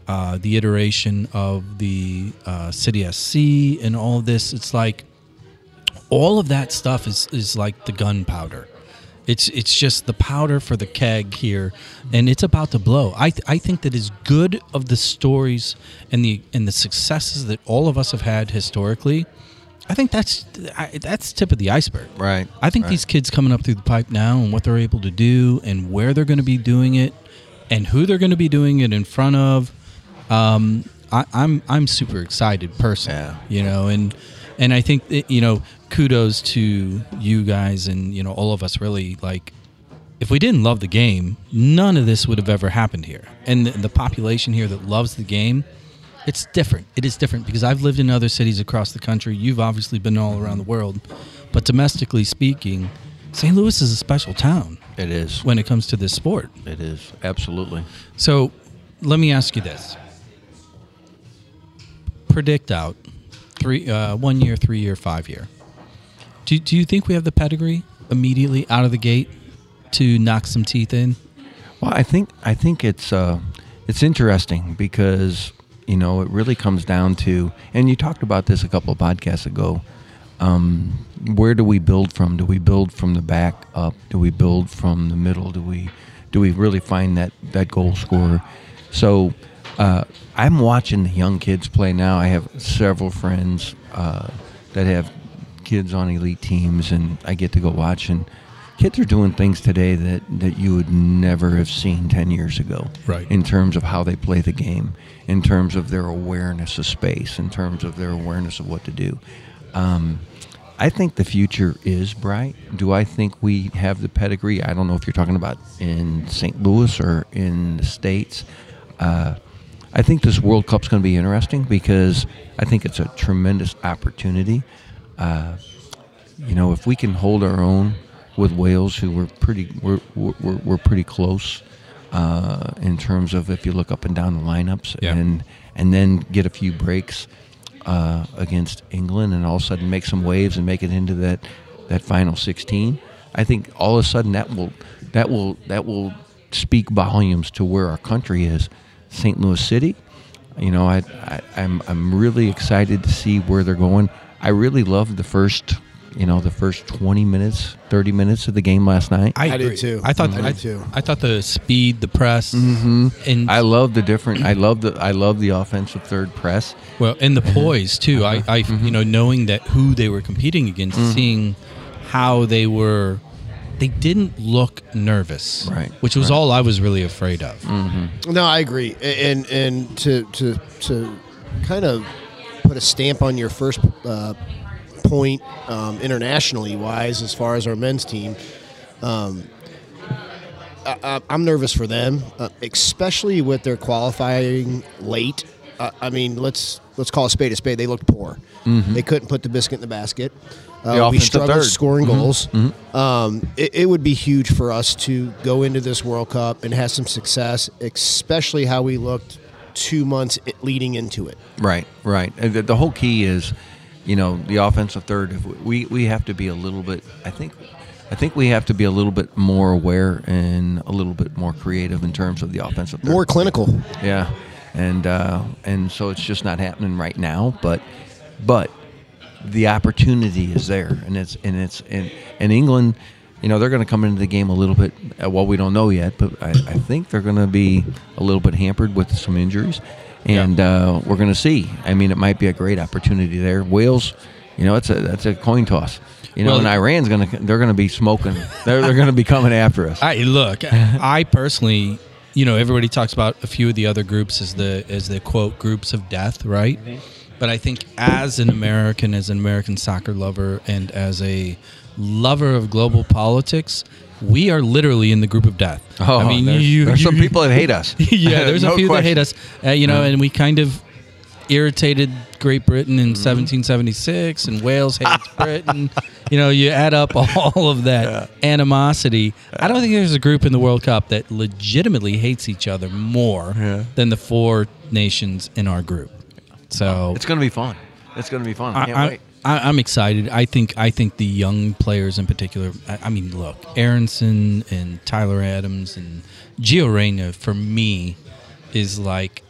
[SPEAKER 1] uh, the iteration of the uh, City SC and all of this. It's like all of that stuff is is like the gunpowder. It's it's just the powder for the keg here, and it's about to blow. I th- I think that as good of the stories and the and the successes that all of us have had historically, I think that's I, that's tip of the iceberg.
[SPEAKER 4] Right,
[SPEAKER 1] I think
[SPEAKER 4] right.
[SPEAKER 1] these kids coming up through the pipe now and what they're able to do and where they're going to be doing it and who they're going to be doing it in front of. Um, I, I'm I'm super excited personally.
[SPEAKER 4] Yeah.
[SPEAKER 1] You know, and and I think that, you know kudos to you guys and you know all of us really like if we didn't love the game, none of this would have ever happened here. And the, the population here that loves the game, it's different. It is different because I've lived in other cities across the country. You've obviously been all around the world, but domestically speaking, St. Louis is a special town
[SPEAKER 4] It is.
[SPEAKER 1] when it comes to this sport.
[SPEAKER 4] It is absolutely.
[SPEAKER 1] So, let me ask you this: Predict out three, uh, one year, three year, five year. Do do you think we have the pedigree immediately out of the gate to knock some teeth in?
[SPEAKER 4] Well, I think I think it's uh, it's interesting because you know it really comes down to, and you talked about this a couple of podcasts ago. Um, where do we build from? Do we build from the back up? Do we build from the middle? Do we do we really find that that goal scorer? So uh, I'm watching the young kids play now. I have several friends uh, that have kids on elite teams, and I get to go watch and. Kids are doing things today that, that you would never have seen 10 years ago.
[SPEAKER 1] Right.
[SPEAKER 4] In terms of how they play the game, in terms of their awareness of space, in terms of their awareness of what to do. Um, I think the future is bright. Do I think we have the pedigree? I don't know if you're talking about in St. Louis or in the States. Uh, I think this World Cup's going to be interesting because I think it's a tremendous opportunity. Uh, you know, if we can hold our own with Wales, who were pretty, we're, we're, we're pretty close uh, in terms of if you look up and down the lineups,
[SPEAKER 1] Yeah.
[SPEAKER 4] and and then get a few breaks uh, against England, and all of a sudden make some waves and make it into that that final 16. I think all of a sudden that will that will that will speak volumes to where our country is. St. Louis City, you know, I, I I'm I'm really excited to see where they're going. I really loved the first, you know, the first 20 minutes, 30 minutes of the game last night.
[SPEAKER 2] I did too.
[SPEAKER 1] I thought
[SPEAKER 2] I
[SPEAKER 1] I,
[SPEAKER 2] did too.
[SPEAKER 1] I thought the speed, the press, mm-hmm. and
[SPEAKER 4] I love the different. I love the. I love the offensive third press.
[SPEAKER 1] Well, and the poise too. I, I
[SPEAKER 4] Mm-hmm.
[SPEAKER 1] you know, knowing that who they were competing against, seeing how they were, they didn't look nervous,
[SPEAKER 4] Right,
[SPEAKER 1] Which was
[SPEAKER 4] right.
[SPEAKER 1] all I was really afraid of.
[SPEAKER 2] No, I agree, and and to to to kind of put a stamp on your first uh, point um, internationally wise, as far as our men's team. Um, I, I- I'm nervous for them, uh, especially with their qualifying late. Uh, I mean, let's let's call a spade a spade. They looked poor. They couldn't put the biscuit in the basket. Uh, we
[SPEAKER 4] third.
[SPEAKER 2] scoring goals. Um, it, it would be huge for us to go into this World Cup and have some success, especially how we looked two months leading into it.
[SPEAKER 4] Right, right. The, the whole key is, you know, the offensive third. If we we have to be a little bit. I think, I think we have to be a little bit more aware and a little bit more creative in terms of the offensive third.
[SPEAKER 2] More clinical.
[SPEAKER 4] Yeah, and uh, and so it's just not happening right now. But but the opportunity is there, and it's and it's and, and England. You know they're going to come into the game a little bit. uh, Well, we don't know yet, but I, I think they're going to be a little bit hampered with some injuries, and uh, we're going to see. I mean, it might be a great opportunity there. Wales, you know, it's a that's a coin toss. You know,
[SPEAKER 1] Well-
[SPEAKER 4] and Iran's going to they're going to be smoking. They're they're going to be coming after us.
[SPEAKER 1] I look, I personally, you know, everybody talks about a few of the other groups as the as the quote groups of death, right? But I think as an American, as an American soccer lover, and as a lover of global politics, we are literally in the group of death.
[SPEAKER 4] Oh,
[SPEAKER 1] I mean,
[SPEAKER 4] there's,
[SPEAKER 1] you,
[SPEAKER 4] there's some people that hate us.
[SPEAKER 1] yeah, there's
[SPEAKER 4] No
[SPEAKER 1] a few that hate us, uh, you know, and we kind of irritated Great Britain in
[SPEAKER 4] Mm-hmm.
[SPEAKER 1] 1776, and Wales hates Britain. You know, you add up all of that animosity. I don't think there's a group in the World Cup that legitimately hates each other more
[SPEAKER 4] Yeah.
[SPEAKER 1] than the four nations in our group. So
[SPEAKER 4] It's going to be fun. It's going to be fun. I can't
[SPEAKER 1] I,
[SPEAKER 4] wait.
[SPEAKER 1] I, I'm excited. I think I think the young players in particular. I, I mean, look, Aaronson and Tyler Adams and Gio Reyna for me is like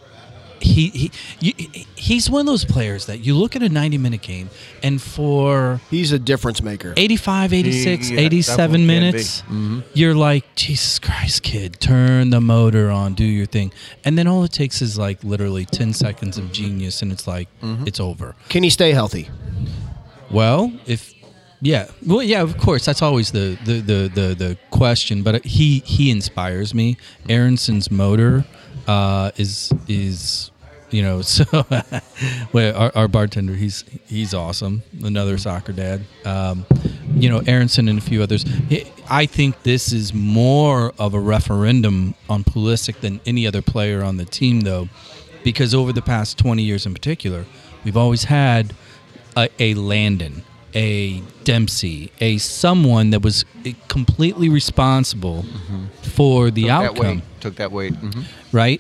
[SPEAKER 1] he he you, he's one of those players that you look at a 90 minute game and for
[SPEAKER 2] He's a difference maker.
[SPEAKER 1] 85 86
[SPEAKER 4] He- yeah,
[SPEAKER 1] 87
[SPEAKER 4] definitely can be.
[SPEAKER 1] minutes mm-hmm. you're like jesus christ kid turn the motor on do your thing and then all it takes is like literally 10 seconds of genius and it's like mm-hmm. it's over
[SPEAKER 2] Can he stay healthy?
[SPEAKER 1] well, if yeah, well, yeah, of course, that's always the the the the, the question. But he he inspires me. Aaronson's motor uh, is is you know so. well, our, our bartender, he's he's awesome. Another soccer dad. Um, you know, Aaronson and a few others. I think this is more of a referendum on Pulisic than any other player on the team, though, because over the past twenty years in particular, we've always had a, a Landon, a Dempsey, a someone that was completely responsible for the
[SPEAKER 4] Took that
[SPEAKER 1] outcome,
[SPEAKER 4] weight. Took that weight. Mhm.
[SPEAKER 1] right?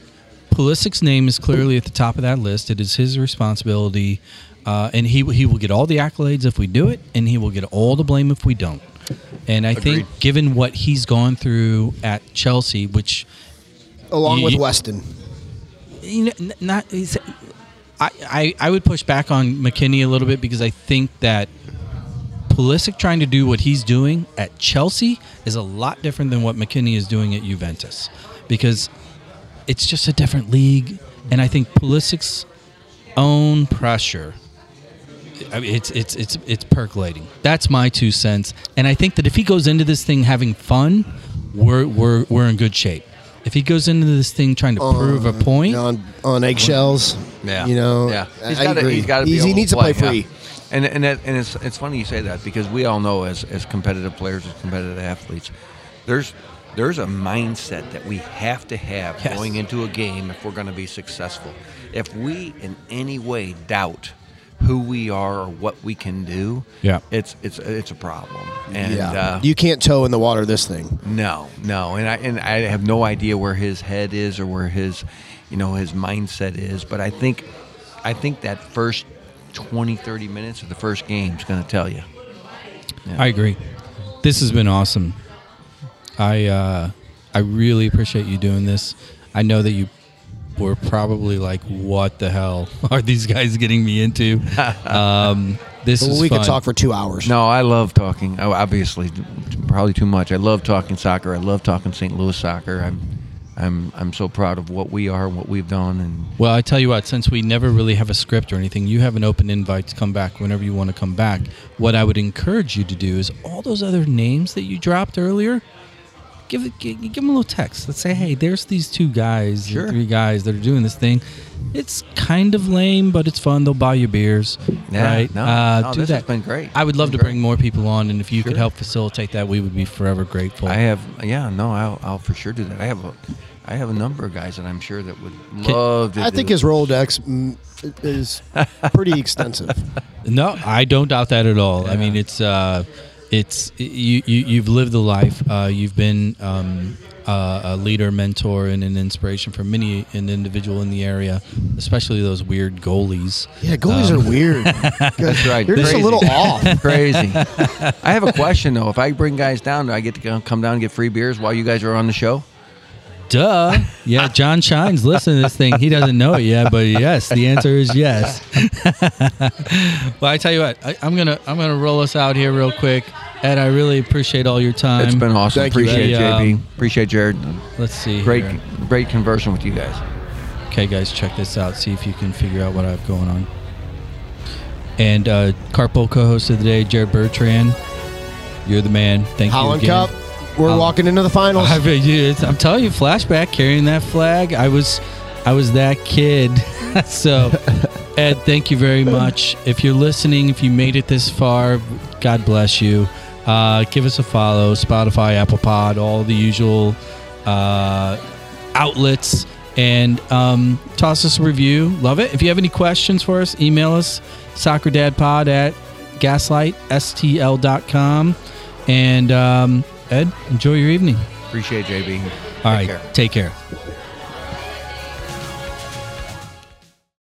[SPEAKER 1] Pulisic's name is clearly at the top of that list. It is his responsibility, uh, and he he will get all the accolades if we do it, and he will get all the blame if we don't. And I think, given what he's gone through at Chelsea, which
[SPEAKER 2] Along
[SPEAKER 1] You-
[SPEAKER 2] with Weston.
[SPEAKER 1] you know, not. I, I I would push back on McKennie a little bit because I think that Pulisic trying to do what he's doing at Chelsea is a lot different than what McKennie is doing at Juventus, because it's just a different league, and I think Pulisic's own pressure I mean, it's it's it's it's percolating. That's my two cents, and I think that if he goes into this thing having fun, we're we're we're in good shape. If he goes into this thing trying to prove a point,
[SPEAKER 2] on on eggshells.
[SPEAKER 4] Yeah,
[SPEAKER 2] you know.
[SPEAKER 4] yeah.
[SPEAKER 2] I-
[SPEAKER 4] He's gotta- he's got to be.
[SPEAKER 2] He's, he needs to play
[SPEAKER 4] yeah.
[SPEAKER 2] free.
[SPEAKER 4] And and that, and it's it's funny you say that because we all know as as competitive players, as competitive athletes, there's there's a mindset that we have to have
[SPEAKER 1] Yes.
[SPEAKER 4] going into a game if we're going to be successful. If we in any way doubt who we are or what we can do,
[SPEAKER 1] Yeah.
[SPEAKER 4] it's it's it's a problem. And
[SPEAKER 2] yeah,
[SPEAKER 4] uh,
[SPEAKER 2] you can't toe in the water this thing.
[SPEAKER 4] no, no, and I and I have no idea where his head is or where his, you know, his mindset is. But I think, I think that first 20, 30 minutes of the first game is going to tell you.
[SPEAKER 1] I agree. This has been awesome. I uh, I really appreciate you doing this. I know that you were probably like, "What the hell are these guys getting me into?" Um, this
[SPEAKER 2] Well,
[SPEAKER 1] is
[SPEAKER 2] we
[SPEAKER 1] fun.
[SPEAKER 2] could talk for two hours.
[SPEAKER 4] No, I love talking. Oh, obviously, probably too much. I love talking soccer. I love talking St. Louis soccer. I'm, I'm, I'm so proud of what we are, and what we've done, and
[SPEAKER 1] Well, I tell you what, since we never really have a script or anything, you have an open invite to come back whenever you want to come back. What I would encourage you to do is all those other names that you dropped earlier, give give, give them a little text. Let's say, hey, there's these two guys,
[SPEAKER 4] Sure.
[SPEAKER 1] three guys that are doing this thing. It's kind of lame, but it's fun. They'll buy you beers,
[SPEAKER 4] Yeah,
[SPEAKER 1] right?
[SPEAKER 4] no,
[SPEAKER 1] uh,
[SPEAKER 4] no,
[SPEAKER 1] do
[SPEAKER 4] this
[SPEAKER 1] that.
[SPEAKER 4] has been great.
[SPEAKER 1] I would love to
[SPEAKER 4] great.
[SPEAKER 1] bring more people on, and if you could help facilitate that, we would be forever grateful.
[SPEAKER 4] I have, yeah, no, I'll, I'll for sure do that. I have a, I have a number of guys that I'm sure that would love to.
[SPEAKER 2] I
[SPEAKER 4] do
[SPEAKER 2] think his Rolodex is pretty extensive.
[SPEAKER 1] No, I don't doubt that at all. I mean, it's uh, it's you, you you've lived the life. Uh, you've been um, uh, a leader, mentor, and an inspiration for many an individual in the area, especially those weird goalies.
[SPEAKER 2] Yeah, goalies
[SPEAKER 1] Um,
[SPEAKER 2] are weird.
[SPEAKER 4] That's right.
[SPEAKER 2] You're just a little off.
[SPEAKER 4] Crazy. I have a question though. If I bring guys down, do I get to come down and get free beers while you guys are on the show?
[SPEAKER 1] Duh. Yeah, John Shine's listening to this thing. He doesn't know it yet, but yes, the answer is yes. well, I tell you what, I, I'm gonna I'm gonna roll us out here real quick. Ed, I really appreciate all your time.
[SPEAKER 4] It's been awesome.
[SPEAKER 2] Thank
[SPEAKER 4] Appreciate
[SPEAKER 1] Eddie.
[SPEAKER 4] JB.
[SPEAKER 1] Um,
[SPEAKER 4] Appreciate Jared.
[SPEAKER 1] Let's see.
[SPEAKER 4] Great,
[SPEAKER 1] here.
[SPEAKER 4] great conversing with you guys.
[SPEAKER 1] Okay, guys, check this out. See if you can figure out what I have going on. And uh, Carpool co-host of the day, Jared Bertrand. You're the man. Thank
[SPEAKER 2] Holland
[SPEAKER 1] you again.
[SPEAKER 2] Cup. We're
[SPEAKER 1] Holland-
[SPEAKER 2] walking into the finals.
[SPEAKER 1] I mean, I'm telling you, flashback carrying that flag. I was, I was that kid. so, Ed, thank you very much. If you're listening, if you made it this far, God bless you. Uh, give us a follow. Spotify, Apple Pod, all the usual uh, outlets, and um, toss us a review. Love it. If you have any questions for us, email us soccerdadpod at gaslightstl.com. And um, Ed, enjoy your evening.
[SPEAKER 4] Appreciate it, JB.
[SPEAKER 1] All
[SPEAKER 4] Take
[SPEAKER 1] right,
[SPEAKER 4] care.
[SPEAKER 1] take care.